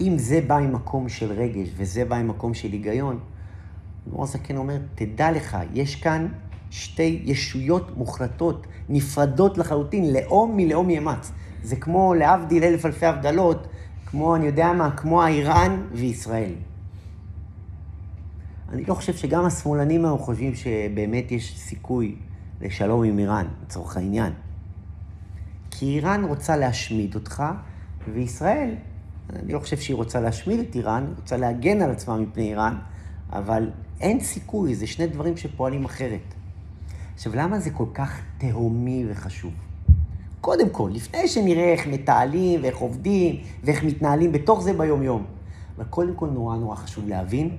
A: אם זה בא ממקום של רגש וזה בא ממקום של היגיון, אדמו"ר זקן אומר, תדע לך, יש כאן שתי ישויות מוחלטות, נפרדות לחלוטין, לאום מלאום יאמץ. זה כמו, להבדיל אלף אלפי הבדלות, כמו, אני יודע מה, כמו האיראן וישראל. אני לא חושב שגם השמאלנים היום חושבים שבאמת יש סיכוי לשלום עם איראן, לצורך העניין. כי איראן רוצה להשמיד אותך, וישראל, אני לא חושב שהיא רוצה להשמיד את איראן, היא רוצה להגן על עצמה מפני איראן, אבל אין סיכוי, זה שני דברים שפועלים אחרת. עכשיו, למה זה כל כך תהומי וחשוב? קודם כל, לפני שנראה איך מתעלים ואיך עובדים ואיך מתנהלים בתוך זה ביום-יום. אבל קודם כל נורא נורא חשוב להבין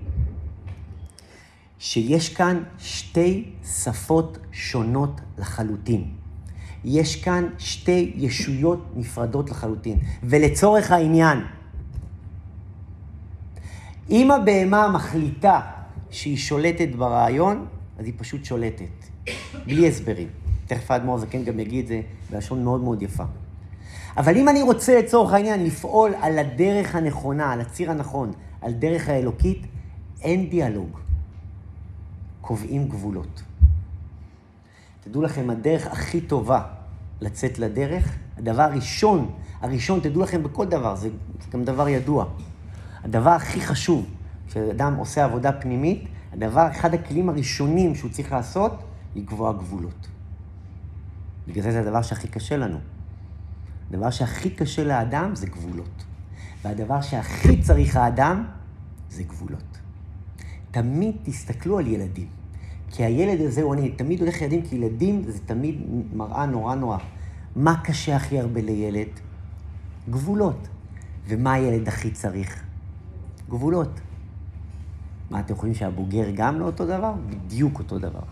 A: שיש כאן שתי שפות שונות לחלוטין. יש כאן שתי ישויות נפרדות לחלוטין. ולצורך העניין, אם הבהמה מחליטה שהיא שולטת ברעיון, אז היא פשוט שולטת, בלי הסברים. תכף האדמו"ר זקן גם יגיד את זה בלשון מאוד מאוד יפה. אבל אם אני רוצה לצורך העניין לפעול על הדרך הנכונה, על הציר הנכון, על דרך האלוקית, אין דיאלוג. קובעים גבולות. תדעו לכם, הדרך הכי טובה לצאת לדרך, הדבר הראשון, הראשון, תדעו לכם בכל דבר, זה גם דבר ידוע. הדבר הכי חשוב, כשאדם עושה עבודה פנימית, הדבר, אחד הכלים הראשונים שהוא צריך לעשות, לקבוע גבולות. בגלל זה זה הדבר שהכי קשה לנו. הדבר שהכי קשה לאדם זה גבולות. והדבר שהכי צריך האדם זה גבולות. תמיד תסתכלו על ילדים. כי הילד הזה, אני תמיד הולך לילדים, כי ילדים זה תמיד מראה נורא נורא. מה קשה הכי הרבה לילד? גבולות. ומה הילד הכי צריך? גבולות. מה, אתם חושבים שהבוגר גם לא אותו דבר? בדיוק אותו דבר.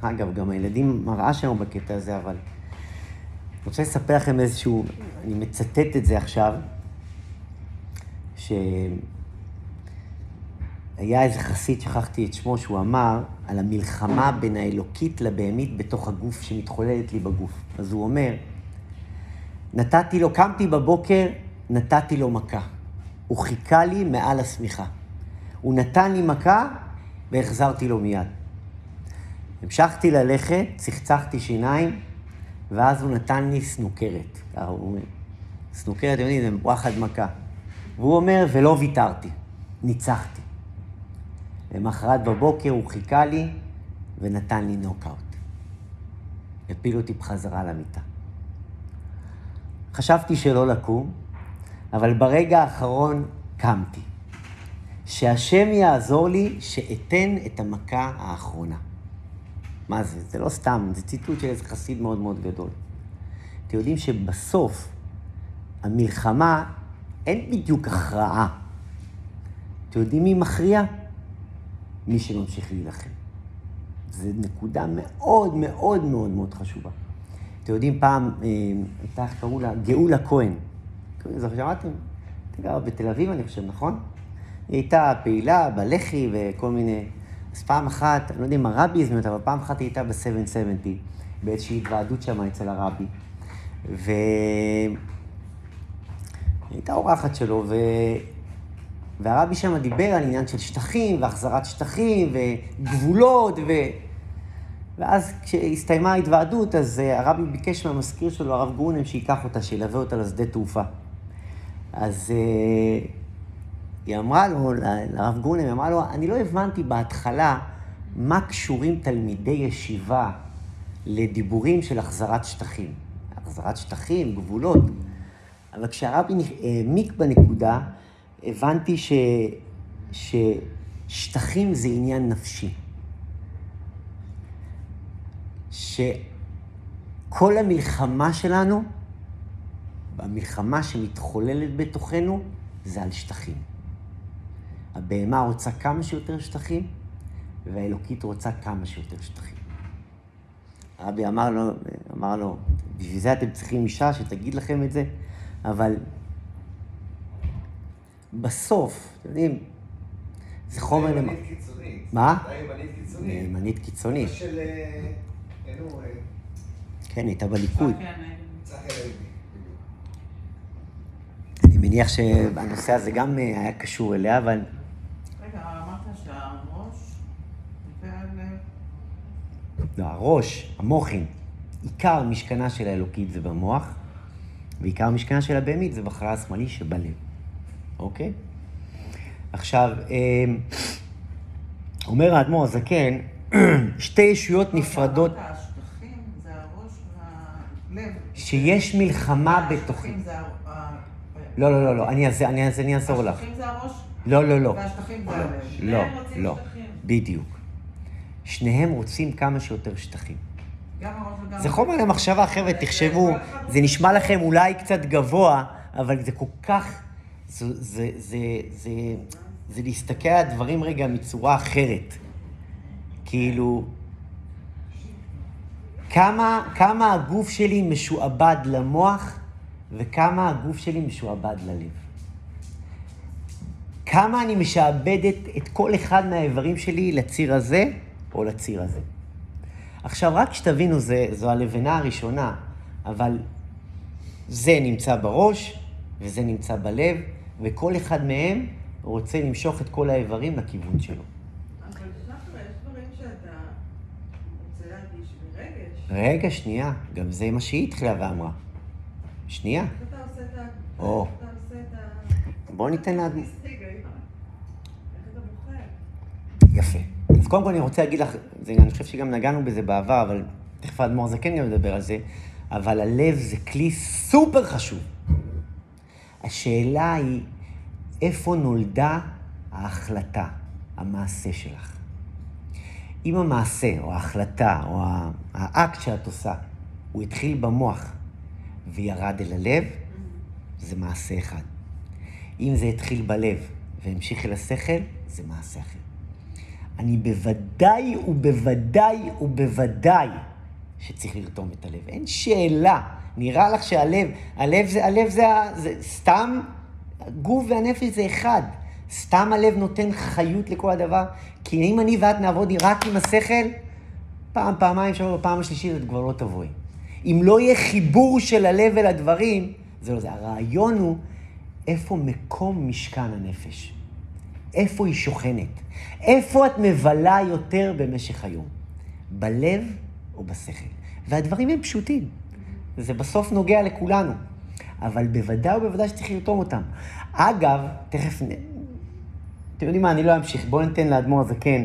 A: אגב, גם הילדים מראה שלנו בקטע הזה, אבל... אני רוצה לספר לכם איזשהו, אני מצטט את זה עכשיו, שהיה איזה חסיד, שכחתי את שמו, שהוא אמר על המלחמה בין האלוקית לבהמית בתוך הגוף שמתחוללת לי בגוף. אז הוא אומר, נתתי לו, קמתי בבוקר, נתתי לו מכה. הוא חיכה לי מעל השמיכה. הוא נתן לי מכה והחזרתי לו מיד. המשכתי ללכת, צחצחתי שיניים, ואז הוא נתן לי סנוקרת. אומר. סנוקרת, אתם יודעים, זה וואחד מכה. והוא אומר, ולא ויתרתי, ניצחתי. למחרת בבוקר הוא חיכה לי ונתן לי נוקאוט. הפיל אותי בחזרה למיטה. חשבתי שלא לקום, אבל ברגע האחרון קמתי. שהשם יעזור לי שאתן את המכה האחרונה. מה זה? זה לא סתם, זה ציטוט של איזה חסיד מאוד מאוד גדול. אתם יודעים שבסוף המלחמה אין בדיוק הכרעה. אתם יודעים מי מכריע? מי שממשיך להילחם. זו נקודה מאוד מאוד מאוד מאוד חשובה. אתם יודעים, פעם אה, הייתה, איך קראו לה? גאולה כהן. שמעתם? הייתה גרה בתל אביב, אני חושב, נכון? היא הייתה פעילה בלח"י וכל מיני... אז פעם אחת, אני לא יודע אם הרבי הזמין אותה, אבל פעם אחת היא הייתה ב-770, באיזושהי התוועדות שם אצל הרבי. והיא הייתה אורחת שלו, ו... והרבי שם דיבר על עניין של שטחים, והחזרת שטחים, וגבולות, ו... ואז כשהסתיימה ההתוועדות, אז אה, הרבי ביקש מהמזכיר שלו, הרב גרונם, שייקח אותה, שילווה אותה לשדה תעופה. אז אה, היא אמרה לו, לרב גרונם, היא אמרה לו, אני לא הבנתי בהתחלה מה קשורים תלמידי ישיבה לדיבורים של החזרת שטחים. החזרת שטחים, גבולות. אבל כשהרבי העמיק בנקודה, הבנתי ש... ששטחים זה עניין נפשי. שכל המלחמה שלנו, המלחמה שמתחוללת בתוכנו, זה על שטחים. הבהמה רוצה כמה שיותר שטחים, והאלוקית רוצה כמה שיותר שטחים. רבי אמר לו, אמר לו, בשביל זה אתם צריכים אישה שתגיד לכם את זה, אבל בסוף, אתם יודעים, זה חומר...
D: ימנית קיצונית.
A: מה?
D: הייתה ימנית קיצונית.
A: ימנית קיצונית.
D: של... אה, נו, אה,
A: כן, הייתה בליכוד.
C: צחי הנגבי.
A: אני מניח שהנושא הזה גם אה, היה קשור אליה, אבל
C: רגע, אמרת שהראש.
A: לא, הראש, המוחין, עיקר משכנה של האלוקית זה במוח, ועיקר משכנה של הבהמית זה בחרה השמאלי שבלב, אוקיי? עכשיו, אמ, אומר האדמו"ר הזקן, שתי ישויות נפרדות,
C: הראש.
A: שיש מלחמה בתוכי.
C: זה ה- ה-
A: לא, לא, לא, לא, אני אעז- אני אעז- אני אעזור לך.
C: השטחים זה הראש,
A: לא, לא, לא.
C: והשטחים זה הלב.
A: לא, לא. בדיוק. שניהם רוצים כמה שיותר שטחים. זה חומר למחשבה, חבר'ה, תחשבו, זה נשמע לכם אולי קצת גבוה, אבל זה כל כך... זה, זה, זה, זה, זה להסתכל על הדברים רגע מצורה אחרת. כאילו, כמה, כמה הגוף שלי משועבד למוח וכמה הגוף שלי משועבד ללב. כמה אני משעבדת את כל אחד מהאיברים שלי לציר הזה או לציר הזה. עכשיו, רק שתבינו, זה, זו הלבנה הראשונה, אבל זה נמצא בראש וזה נמצא בלב, וכל אחד מהם רוצה למשוך את כל האיברים לכיוון שלו. רגע, שנייה, גם זה מה שהיא התחילה ואמרה. שנייה,
C: איך אתה עושה את ה... איך אתה עושה את ה...
A: בואו ניתן לה... יפה. אז קודם כל אני רוצה להגיד לך, אני חושב שגם נגענו בזה בעבר, אבל תכף האדמו"ר זקן גם ידבר על זה, אבל הלב זה כלי סופר חשוב. השאלה היא, איפה נולדה ההחלטה, המעשה שלך? אם המעשה, או ההחלטה, או האקט שאת עושה, הוא התחיל במוח וירד אל הלב, זה מעשה אחד. אם זה התחיל בלב והמשיך אל השכל, זה מעשה אחר. אני בוודאי ובוודאי ובוודאי שצריך לרתום את הלב. אין שאלה. נראה לך שהלב, הלב זה, הלב זה, זה סתם, הגוף והנפש זה אחד. סתם הלב נותן חיות לכל הדבר. כי אם אני ואת נעבוד רק עם השכל, פעם, פעמיים, שלוש, בפעם השלישית את כבר לא תבואי. אם לא יהיה חיבור של הלב אל הדברים, זה לא זה. הרעיון הוא איפה מקום משכן הנפש. איפה היא שוכנת? איפה את מבלה יותר במשך היום? בלב או בשכל? והדברים הם פשוטים. זה בסוף נוגע לכולנו. אבל בוודאי ובוודאי שצריך לרתום אותם. אגב, תכף... אתם יודעים מה, אני לא אמשיך. בואו ניתן לאדמו"ר הזקן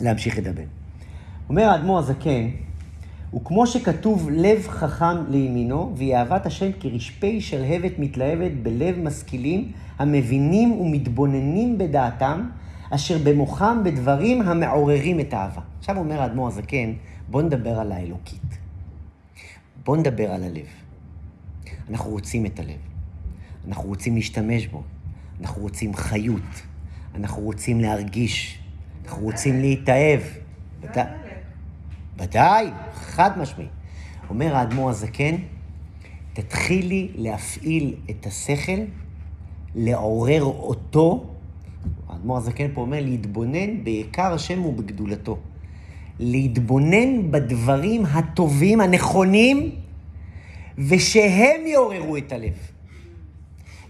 A: להמשיך לדבר. אומר האדמו"ר הזקן, וכמו שכתוב לב חכם לימינו, והיא אהבת השם כרשפי שלהבת מתלהבת בלב משכילים, המבינים ומתבוננים בדעתם, אשר במוחם בדברים המעוררים את האהבה. עכשיו אומר האדמו"ר הזקן, בואו נדבר על האלוקית. בואו נדבר על הלב. אנחנו רוצים את הלב. אנחנו רוצים להשתמש בו. אנחנו רוצים חיות. אנחנו רוצים להרגיש. אנחנו רוצים להתאהב. אתה-. ודאי, חד משמעי. אומר האדמו"ר הזקן, תתחילי להפעיל את השכל, לעורר אותו. האדמו"ר הזקן פה אומר להתבונן ביקר השם ובגדולתו. להתבונן בדברים הטובים, הנכונים, ושהם יעוררו את הלב.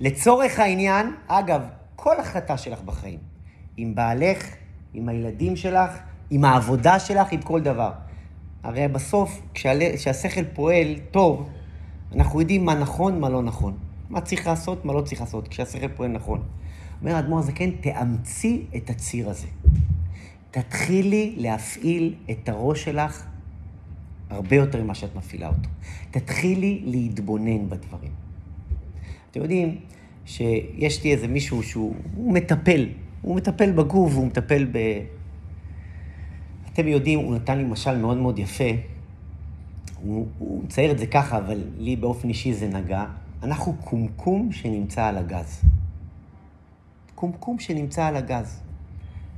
A: לצורך העניין, אגב, כל החלטה שלך בחיים, עם בעלך, עם הילדים שלך, עם העבודה שלך, עם כל דבר. הרי בסוף, כשהשכל פועל טוב, אנחנו יודעים מה נכון, מה לא נכון. מה צריך לעשות, מה לא צריך לעשות, כשהשכל פועל נכון. אומר האדמו"ר הזקן, תאמצי את הציר הזה. תתחילי להפעיל את הראש שלך הרבה יותר ממה שאת מפעילה אותו. תתחילי להתבונן בדברים. אתם יודעים שיש לי איזה מישהו שהוא הוא מטפל, הוא מטפל בגוף, הוא מטפל ב... אתם יודעים, הוא נתן לי משל מאוד מאוד יפה. הוא, הוא מצייר את זה ככה, אבל לי באופן אישי זה נגע. אנחנו קומקום שנמצא על הגז. קומקום שנמצא על הגז.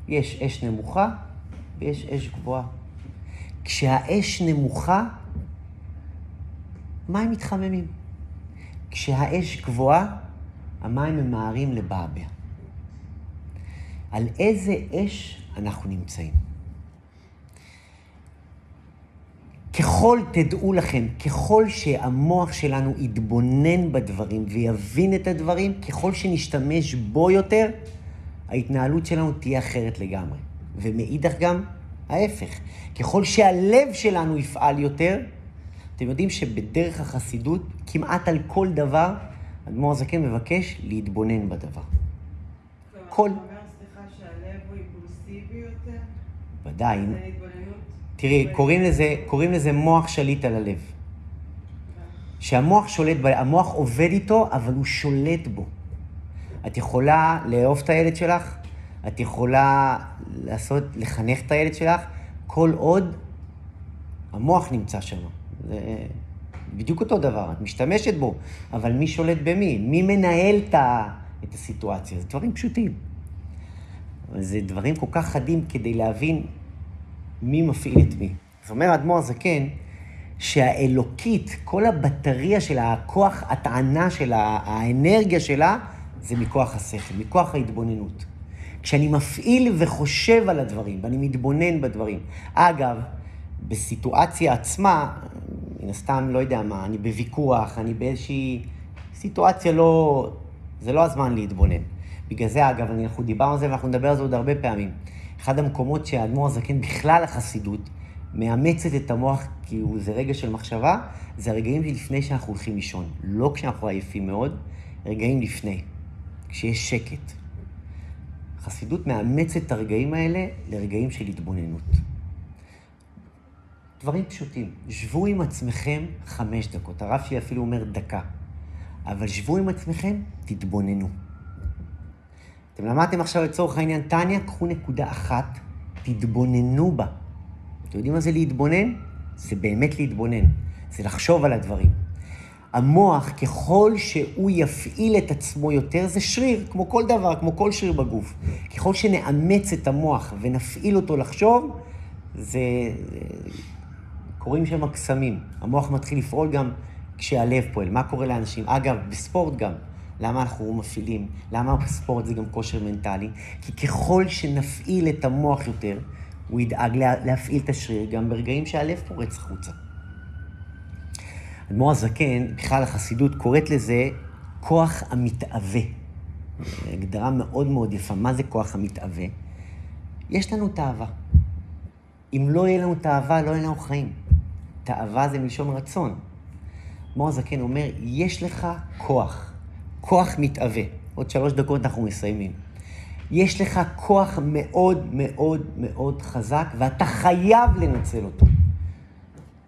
A: יש אש נמוכה ויש אש גבוהה. כשהאש נמוכה, מים מתחממים. כשהאש גבוהה, המים ממהרים לבעבע. על איזה אש אנחנו נמצאים? ככל, תדעו לכם, ככל שהמוח שלנו יתבונן בדברים ויבין את הדברים, ככל שנשתמש בו יותר, ההתנהלות שלנו תהיה אחרת לגמרי. ומאידך גם ההפך. ככל שהלב שלנו יפעל יותר, אתם יודעים שבדרך החסידות, כמעט על כל דבר, אדמו"ר הזקן מבקש להתבונן בדבר. כל-
C: אתה אומר, סליחה, שהלב הוא אימפולסיבי יותר?
A: ודאי,
C: זה התבוננות?
A: תראי, קוראים לזה, קוראים לזה מוח שליט על הלב. שהמוח שולט, המוח עובד איתו, אבל הוא שולט בו. את יכולה לאהוב את הילד שלך, את יכולה לעשות, לחנך את הילד שלך, כל עוד המוח נמצא שם. זה בדיוק אותו דבר, את משתמשת בו, אבל מי שולט במי? מי מנהל את הסיטואציה? זה דברים פשוטים. זה דברים כל כך חדים כדי להבין מי מפעיל את מי. זאת אומרת, האדמו"ר הזקן, שהאלוקית, כל הבטריה שלה, הכוח הטענה שלה, האנרגיה שלה, זה מכוח השכל, מכוח ההתבוננות. כשאני מפעיל וחושב על הדברים, ואני מתבונן בדברים. אגב, בסיטואציה עצמה, מן הסתם, לא יודע מה, אני בוויכוח, אני באיזושהי סיטואציה לא... זה לא הזמן להתבונן. בגלל זה, אגב, אנחנו דיברנו על זה ואנחנו נדבר על זה עוד הרבה פעמים. אחד המקומות שהאדמו"ר הזקן, בכלל החסידות, מאמצת את המוח, כי הוא, זה רגע של מחשבה, זה הרגעים לפני שאנחנו הולכים לישון. לא כשאנחנו עייפים מאוד, רגעים לפני, כשיש שקט. חסידות מאמצת את הרגעים האלה לרגעים של התבוננות. דברים פשוטים. שבו עם עצמכם חמש דקות. הרב שלי אפילו אומר דקה. אבל שבו עם עצמכם, תתבוננו. אתם למדתם עכשיו לצורך העניין טניה, קחו נקודה אחת, תתבוננו בה. אתם יודעים מה זה להתבונן? זה באמת להתבונן. זה לחשוב על הדברים. המוח, ככל שהוא יפעיל את עצמו יותר, זה שריר, כמו כל דבר, כמו כל שריר בגוף. ככל שנאמץ את המוח ונפעיל אותו לחשוב, זה... קורים שם קסמים. המוח מתחיל לפעול גם כשהלב פועל. מה קורה לאנשים? אגב, בספורט גם. למה אנחנו מפעילים? למה בספורט זה גם כושר מנטלי? כי ככל שנפעיל את המוח יותר, הוא ידאג לה, להפעיל את השריר גם ברגעים שהלב פורץ החוצה. אדמו"ר הזקן, בכלל החסידות קוראת לזה כוח המתאווה. הגדרה מאוד מאוד יפה. מה זה כוח המתאווה? יש לנו תאווה. אם לא יהיה לנו תאווה, לא יהיה לנו חיים. תאווה זה מלשון רצון. אדמו"ר הזקן אומר, יש לך כוח, כוח מתאווה. עוד שלוש דקות אנחנו מסיימים. יש לך כוח מאוד מאוד מאוד חזק, ואתה חייב לנצל אותו.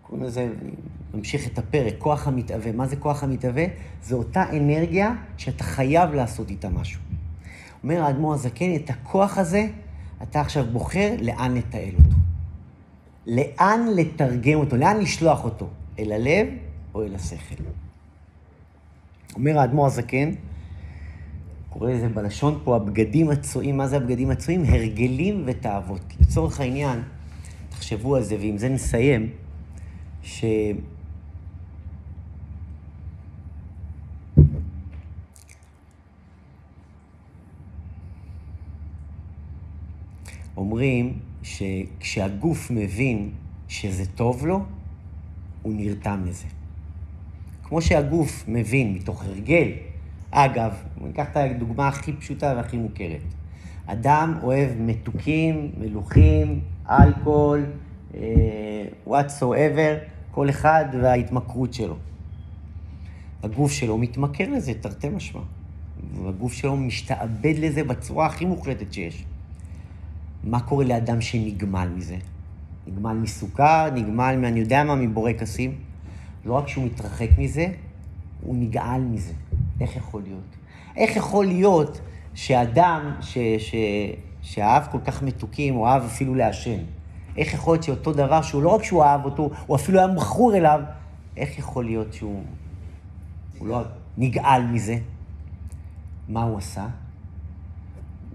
A: קוראים לזה, ממשיך את הפרק, כוח המתאווה. מה זה כוח המתאווה? זו אותה אנרגיה שאתה חייב לעשות איתה משהו. אומר האדמו"ר הזקן, את הכוח הזה, אתה עכשיו בוחר לאן לתעל אותו. לאן לתרגם אותו, לאן לשלוח אותו, אל הלב או אל השכל. אומר האדמו"ר הזקן, קורא לזה בלשון פה, הבגדים הצועים, מה זה הבגדים הצועים? הרגלים ותאוות. לצורך העניין, תחשבו על זה, ועם זה נסיים, ש... אומרים שכשהגוף מבין שזה טוב לו, הוא נרתם לזה. כמו שהגוף מבין מתוך הרגל, אגב, ניקח את הדוגמה הכי פשוטה והכי מוכרת. אדם אוהב מתוקים, מלוכים, אלכוהול, אה, whatsoever, כל אחד וההתמכרות שלו. הגוף שלו מתמכר לזה, תרתי משמע. והגוף שלו משתעבד לזה בצורה הכי מוחלטת שיש. מה קורה לאדם שנגמל מזה? נגמל מסוכר, נגמל, אני יודע מה, מבורקסים. לא רק שהוא מתרחק מזה, הוא נגעל מזה. איך יכול להיות? איך יכול להיות שאדם ש, ש, שאהב כל כך מתוקים, הוא אהב אפילו לעשן, איך יכול להיות שאותו דבר שהוא לא רק שהוא אהב אותו, הוא אפילו היה מכור אליו, איך יכול להיות שהוא הוא לא נגעל מזה? מה הוא עשה?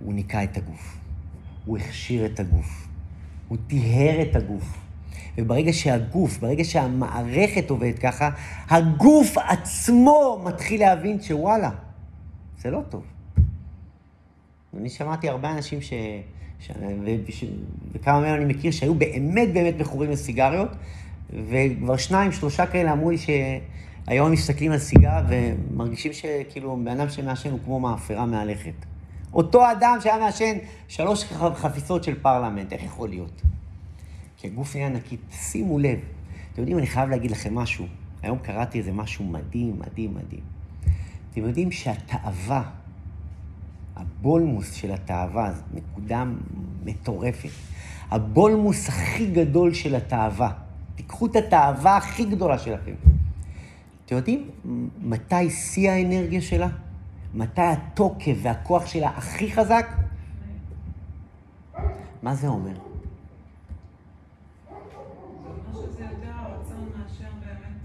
A: הוא ניקה את הגוף. הוא הכשיר את הגוף. הוא טיהר את הגוף. וברגע שהגוף, ברגע שהמערכת עובדת ככה, הגוף עצמו מתחיל להבין שוואלה, זה לא טוב. אני שמעתי הרבה אנשים ש... ש... ו... ש... וכמה מהם אני מכיר שהיו באמת באמת מכורים לסיגריות, וכבר שניים, שלושה כאלה אמרו לי שהיום הם מסתכלים על סיגר ומרגישים שכאילו בן אדם שמעשן הוא כמו מאפרה מהלכת. אותו אדם שהיה מעשן שלוש חפיסות של פרלמנט, איך יכול להיות? כי הגוף נהיה נקי. שימו לב. אתם יודעים, אני חייב להגיד לכם משהו. היום קראתי איזה משהו מדהים, מדהים, מדהים. אתם יודעים שהתאווה, הבולמוס של התאווה, זו נקודה מטורפת. הבולמוס הכי גדול של התאווה. תיקחו את התאווה הכי גדולה שלכם. אתם יודעים מתי שיא האנרגיה שלה? מתי התוקף והכוח שלה הכי חזק? מה? זה אומר
C: שזה יותר הרצון מאשר באמת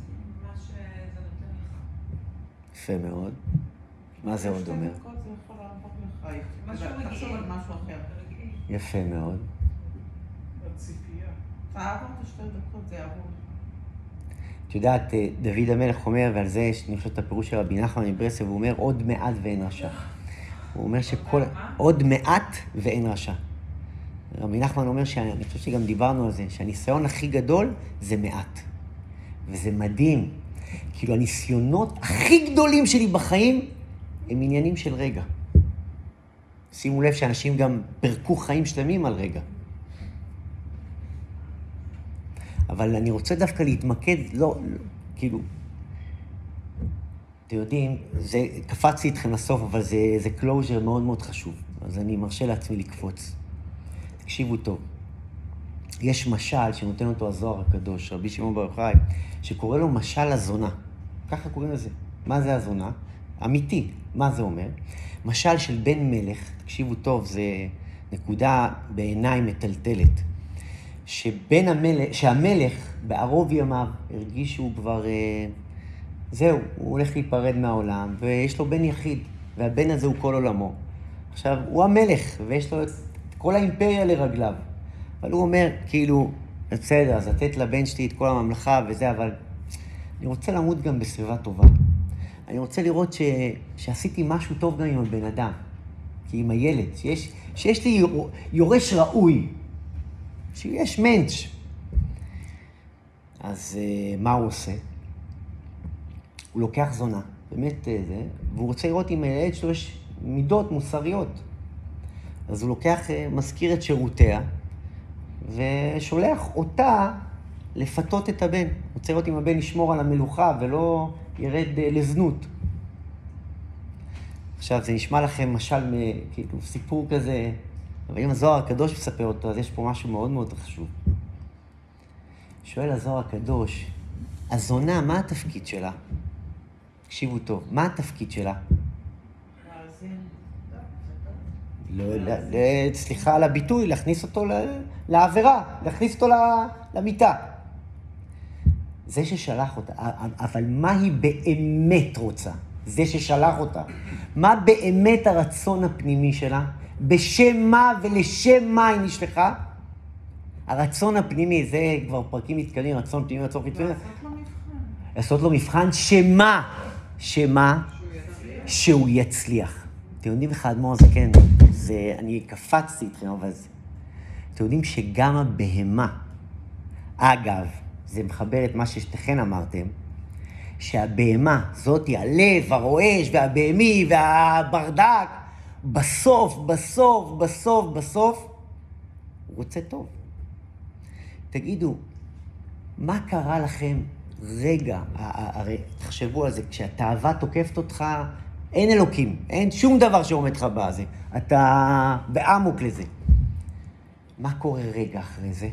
C: מה שזה נותן לך.
A: יפה מאוד. מה זה עוד אומר? יפה מאוד.
E: את
A: יודעת, אה, דוד המלך אומר, ועל זה יש, אני חושב, את הפירוש של רבי נחמן מברסלב, הוא אומר, עוד מעט ואין רשע. הוא אומר שכל... עוד מעט ואין רשע. רבי נחמן אומר, שאני אני חושב שגם דיברנו על זה, שהניסיון הכי גדול זה מעט. וזה מדהים. כאילו, הניסיונות הכי גדולים שלי בחיים הם עניינים של רגע. שימו לב שאנשים גם פירקו חיים שלמים על רגע. אבל אני רוצה דווקא להתמקד, לא, לא כאילו, אתם יודעים, זה, קפצתי איתכם לסוף, אבל זה, זה closure מאוד מאוד חשוב, אז אני מרשה לעצמי לקפוץ. תקשיבו טוב. יש משל שנותן אותו הזוהר הקדוש, רבי שמעון בר יוחאי, שקורא לו משל הזונה. ככה קוראים לזה. מה זה הזונה? אמיתי. מה זה אומר? משל של בן מלך, תקשיבו טוב, זה נקודה בעיניי מטלטלת. שבן המלך, שהמלך בערוב ימיו הרגיש שהוא כבר, אה, זהו, הוא הולך להיפרד מהעולם, ויש לו בן יחיד, והבן הזה הוא כל עולמו. עכשיו, הוא המלך, ויש לו את כל האימפריה לרגליו. אבל הוא אומר, כאילו, בסדר, אז לתת לבן שלי את כל הממלכה וזה, אבל אני רוצה למות גם בסביבה טובה. אני רוצה לראות ש... שעשיתי משהו טוב גם עם הבן אדם, כי עם הילד, שיש, שיש לי יור- יורש ראוי, שיש מענץ'. אז uh, מה הוא עושה? הוא לוקח זונה, באמת אה, זה, והוא רוצה לראות אם לילד שלו יש מידות מוסריות. אז הוא לוקח, אה, מזכיר את שירותיה, ושולח אותה לפתות את הבן. רוצה לראות אם הבן ישמור על המלוכה ולא ירד אה, לזנות. עכשיו, זה נשמע לכם משל, כאילו, סיפור כזה, אבל אם הזוהר הקדוש מספר אותו, אז יש פה משהו מאוד מאוד חשוב. שואל הזוהר הקדוש, הזונה, מה התפקיד שלה? תקשיבו טוב, מה התפקיד שלה?
E: להאזין.
A: לא, ל- ל- סליחה על הביטוי, להכניס אותו לעבירה, להכניס אותו למיטה. זה ששלח אותה, אבל מה היא באמת רוצה? זה ששלח אותה. מה באמת הרצון הפנימי שלה? בשם מה ולשם מה היא נשלחה? הרצון הפנימי, זה כבר פרקים מתקדמים, רצון פנימי, רצון חיצוני.
E: לעשות לו מבחן.
A: לעשות לו מבחן שמה? שמה? שהוא יצליח. אתם יודעים איך האדמו"ר הזה, זה, אני קפצתי איתכם, אבל זה... אתם יודעים שגם הבהמה, אגב, זה מחבר את מה ששתיכן אמרתם, שהבהמה, זאתי, הלב, הרועש והבהמי והברדק, בסוף, בסוף, בסוף, בסוף, הוא רוצה טוב. תגידו, מה קרה לכם רגע, הרי תחשבו על זה, כשהתאווה תוקפת אותך, אין אלוקים, אין שום דבר שעומד לך בזה. אתה באמוק לזה. מה קורה רגע אחרי זה?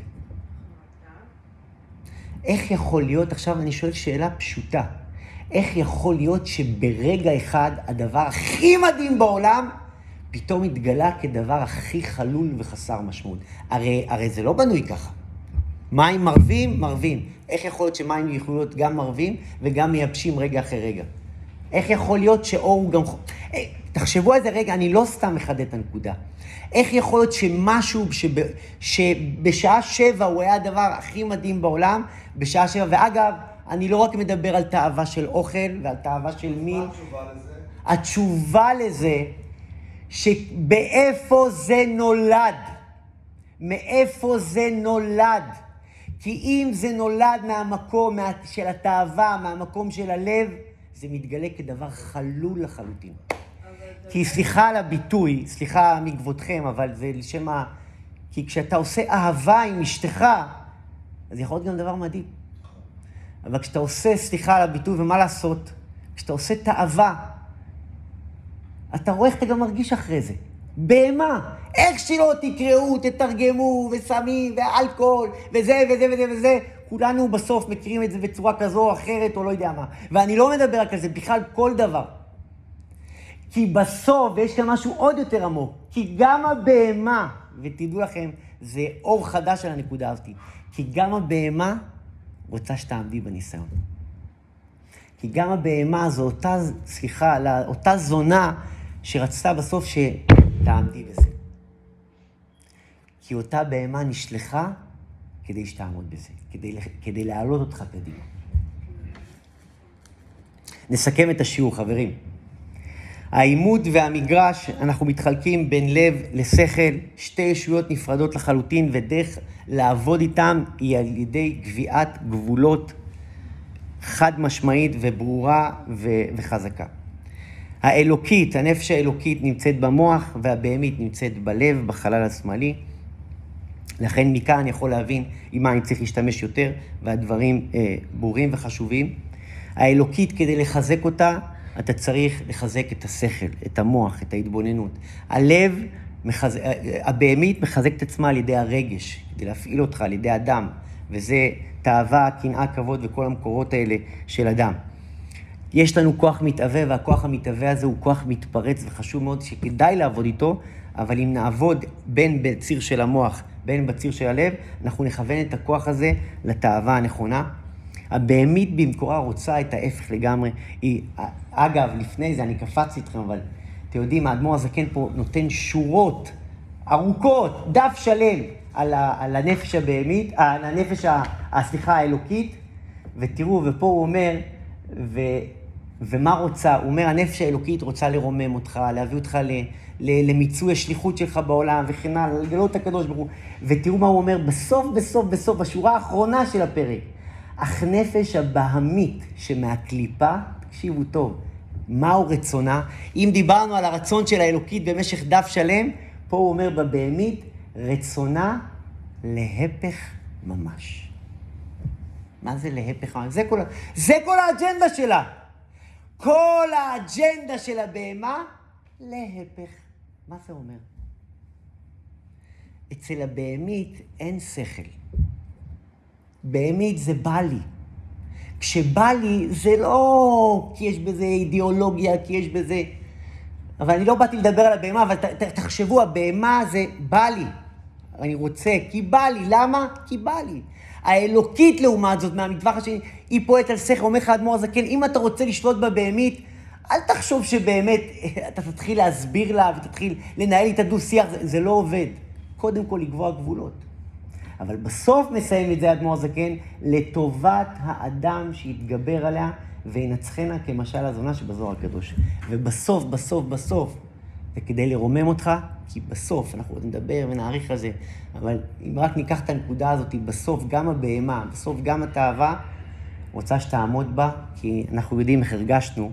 A: איך יכול להיות, עכשיו אני שואל שאלה פשוטה, איך יכול להיות שברגע אחד הדבר הכי מדהים בעולם פתאום התגלה כדבר הכי חלול וחסר משמעות? הרי, הרי זה לא בנוי ככה. מים מרווים, מרווים. איך יכול להיות שמים יכולים להיות גם מרווים וגם מייבשים רגע אחרי רגע? איך יכול להיות שאור הוא גם... אה, תחשבו על זה רגע, אני לא סתם מחדד את הנקודה. איך יכול להיות שמשהו שב, שבשעה שבע הוא היה הדבר הכי מדהים בעולם, בשעה שבע, ואגב, אני לא רק מדבר על תאווה של אוכל ועל תאווה של מין,
D: מה התשובה לזה?
A: התשובה לזה, שבאיפה זה נולד? מאיפה זה נולד? כי אם זה נולד מהמקום מה, של התאווה, מהמקום של הלב, זה מתגלה כדבר חלול לחלוטין. כי סליחה על הביטוי, סליחה מכבודכם, אבל זה לשם ה... כי כשאתה עושה אהבה עם אשתך, אז יכול להיות גם דבר מדהים. אבל כשאתה עושה, סליחה על הביטוי, ומה לעשות? כשאתה עושה תאווה, אתה רואה איך אתה גם מרגיש אחרי זה. בהמה. איך שלא תקראו, תתרגמו, וסמים, ואלכוהול, וזה וזה וזה וזה, כולנו בסוף מכירים את זה בצורה כזו או אחרת, או לא יודע מה. ואני לא מדבר רק על זה, בכלל כל דבר. כי בסוף, ויש כאן משהו עוד יותר עמוק, כי גם הבהמה, ותדעו לכם, זה אור חדש על הנקודה הזאת, כי גם הבהמה רוצה שתעמדי בניסיון. כי גם הבהמה זו אותה, סליחה, אותה זונה שרצתה בסוף שתעמדי בזה. כי אותה בהמה נשלחה כדי שתעמוד בזה, כדי, כדי להעלות אותך קדימה. נסכם את השיעור, חברים. העימות והמגרש, אנחנו מתחלקים בין לב לשכל, שתי ישויות נפרדות לחלוטין, ודרך לעבוד איתם היא על ידי קביעת גבולות חד משמעית וברורה ו- וחזקה. האלוקית, הנפש האלוקית נמצאת במוח והבהמית נמצאת בלב, בחלל השמאלי. לכן מכאן אני יכול להבין עם מה אני צריך להשתמש יותר, והדברים אה, ברורים וחשובים. האלוקית, כדי לחזק אותה, אתה צריך לחזק את השכל, את המוח, את ההתבוננות. הלב, מחז... אה, הבהמית מחזקת עצמה על ידי הרגש, כדי להפעיל אותך על ידי הדם, וזה תאווה, קנאה, כבוד וכל המקורות האלה של אדם. יש לנו כוח מתהווה, והכוח המתהווה הזה הוא כוח מתפרץ וחשוב מאוד שכדאי לעבוד איתו, אבל אם נעבוד בין בציר של המוח, בין בציר של הלב, אנחנו נכוון את הכוח הזה לתאווה הנכונה. הבהמית במקורה רוצה את ההפך לגמרי. היא, אגב, לפני זה, אני קפצתי איתכם, אבל אתם יודעים, האדמו"ר הזקן פה נותן שורות ארוכות, דף שלם, על, ה, על הנפש הבהמית, על הנפש, ה- סליחה, האלוקית, ותראו, ופה הוא אומר, ו, ומה רוצה? הוא אומר, הנפש האלוקית רוצה לרומם אותך, להביא אותך למיצוי השליחות שלך בעולם, וכן הלאה, לגלות את הקדוש ברוך הוא. ותראו מה הוא אומר בסוף, בסוף, בסוף, בשורה האחרונה של הפרק. אך נפש הבהמית שמהקליפה, תקשיבו טוב, מהו רצונה? אם דיברנו על הרצון של האלוקית במשך דף שלם, פה הוא אומר בבהמית, רצונה להפך ממש. מה זה להפך ממש? זה כל, זה כל האג'נדה שלה. כל האג'נדה של הבהמה, להפך. מה זה אומר? אצל הבהמית אין שכל. בהמית זה בא לי. כשבא לי, זה לא כי יש בזה אידיאולוגיה, כי יש בזה... אבל אני לא באתי לדבר על הבהמה, אבל ת, תחשבו, הבהמה זה בא לי. אני רוצה, כי בא לי. למה? כי בא לי. האלוקית, לעומת זאת, מהמטווח השני, היא פועלת על שכל, אומר לך האדמו"ר הזקן, אם אתה רוצה לשלוט בבהמית, אל תחשוב שבאמת אתה תתחיל להסביר לה ותתחיל לנהל איתה דו-שיח, זה, זה לא עובד. קודם כל לקבוע גבולות. אבל בסוף מסיים את זה האדמו"ר הזקן, לטובת האדם שיתגבר עליה וינצחנה כמשל הזונה שבזוהר הקדוש. ובסוף, בסוף, בסוף, זה כדי לרומם אותך, כי בסוף, אנחנו עוד נדבר ונאריך על זה, אבל אם רק ניקח את הנקודה הזאת, בסוף גם הבהמה, בסוף גם התאווה, רוצה שתעמוד בה, כי אנחנו יודעים איך הרגשנו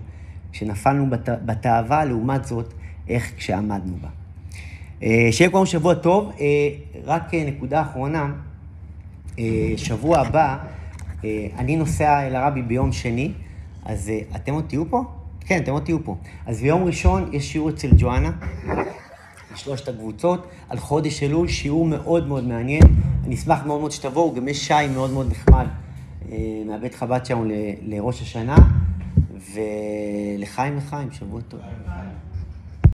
A: כשנפלנו בת, בתאווה, לעומת זאת, איך כשעמדנו בה. אה, שיהיה כולנו שבוע טוב. אה, רק אה, נקודה אחרונה, שבוע הבא, אני נוסע אל הרבי ביום שני, אז אתם עוד תהיו פה? כן, אתם עוד תהיו פה. אז ביום ראשון יש שיעור אצל ג'ואנה, לשלושת הקבוצות, על חודש אלול, שיעור מאוד מאוד מעניין. אני אשמח מאוד מאוד שתבואו, גם יש שי מאוד מאוד נחמד מהבית חב"ד שלנו לראש השנה, ולחיים לחיים, שבוע טוב.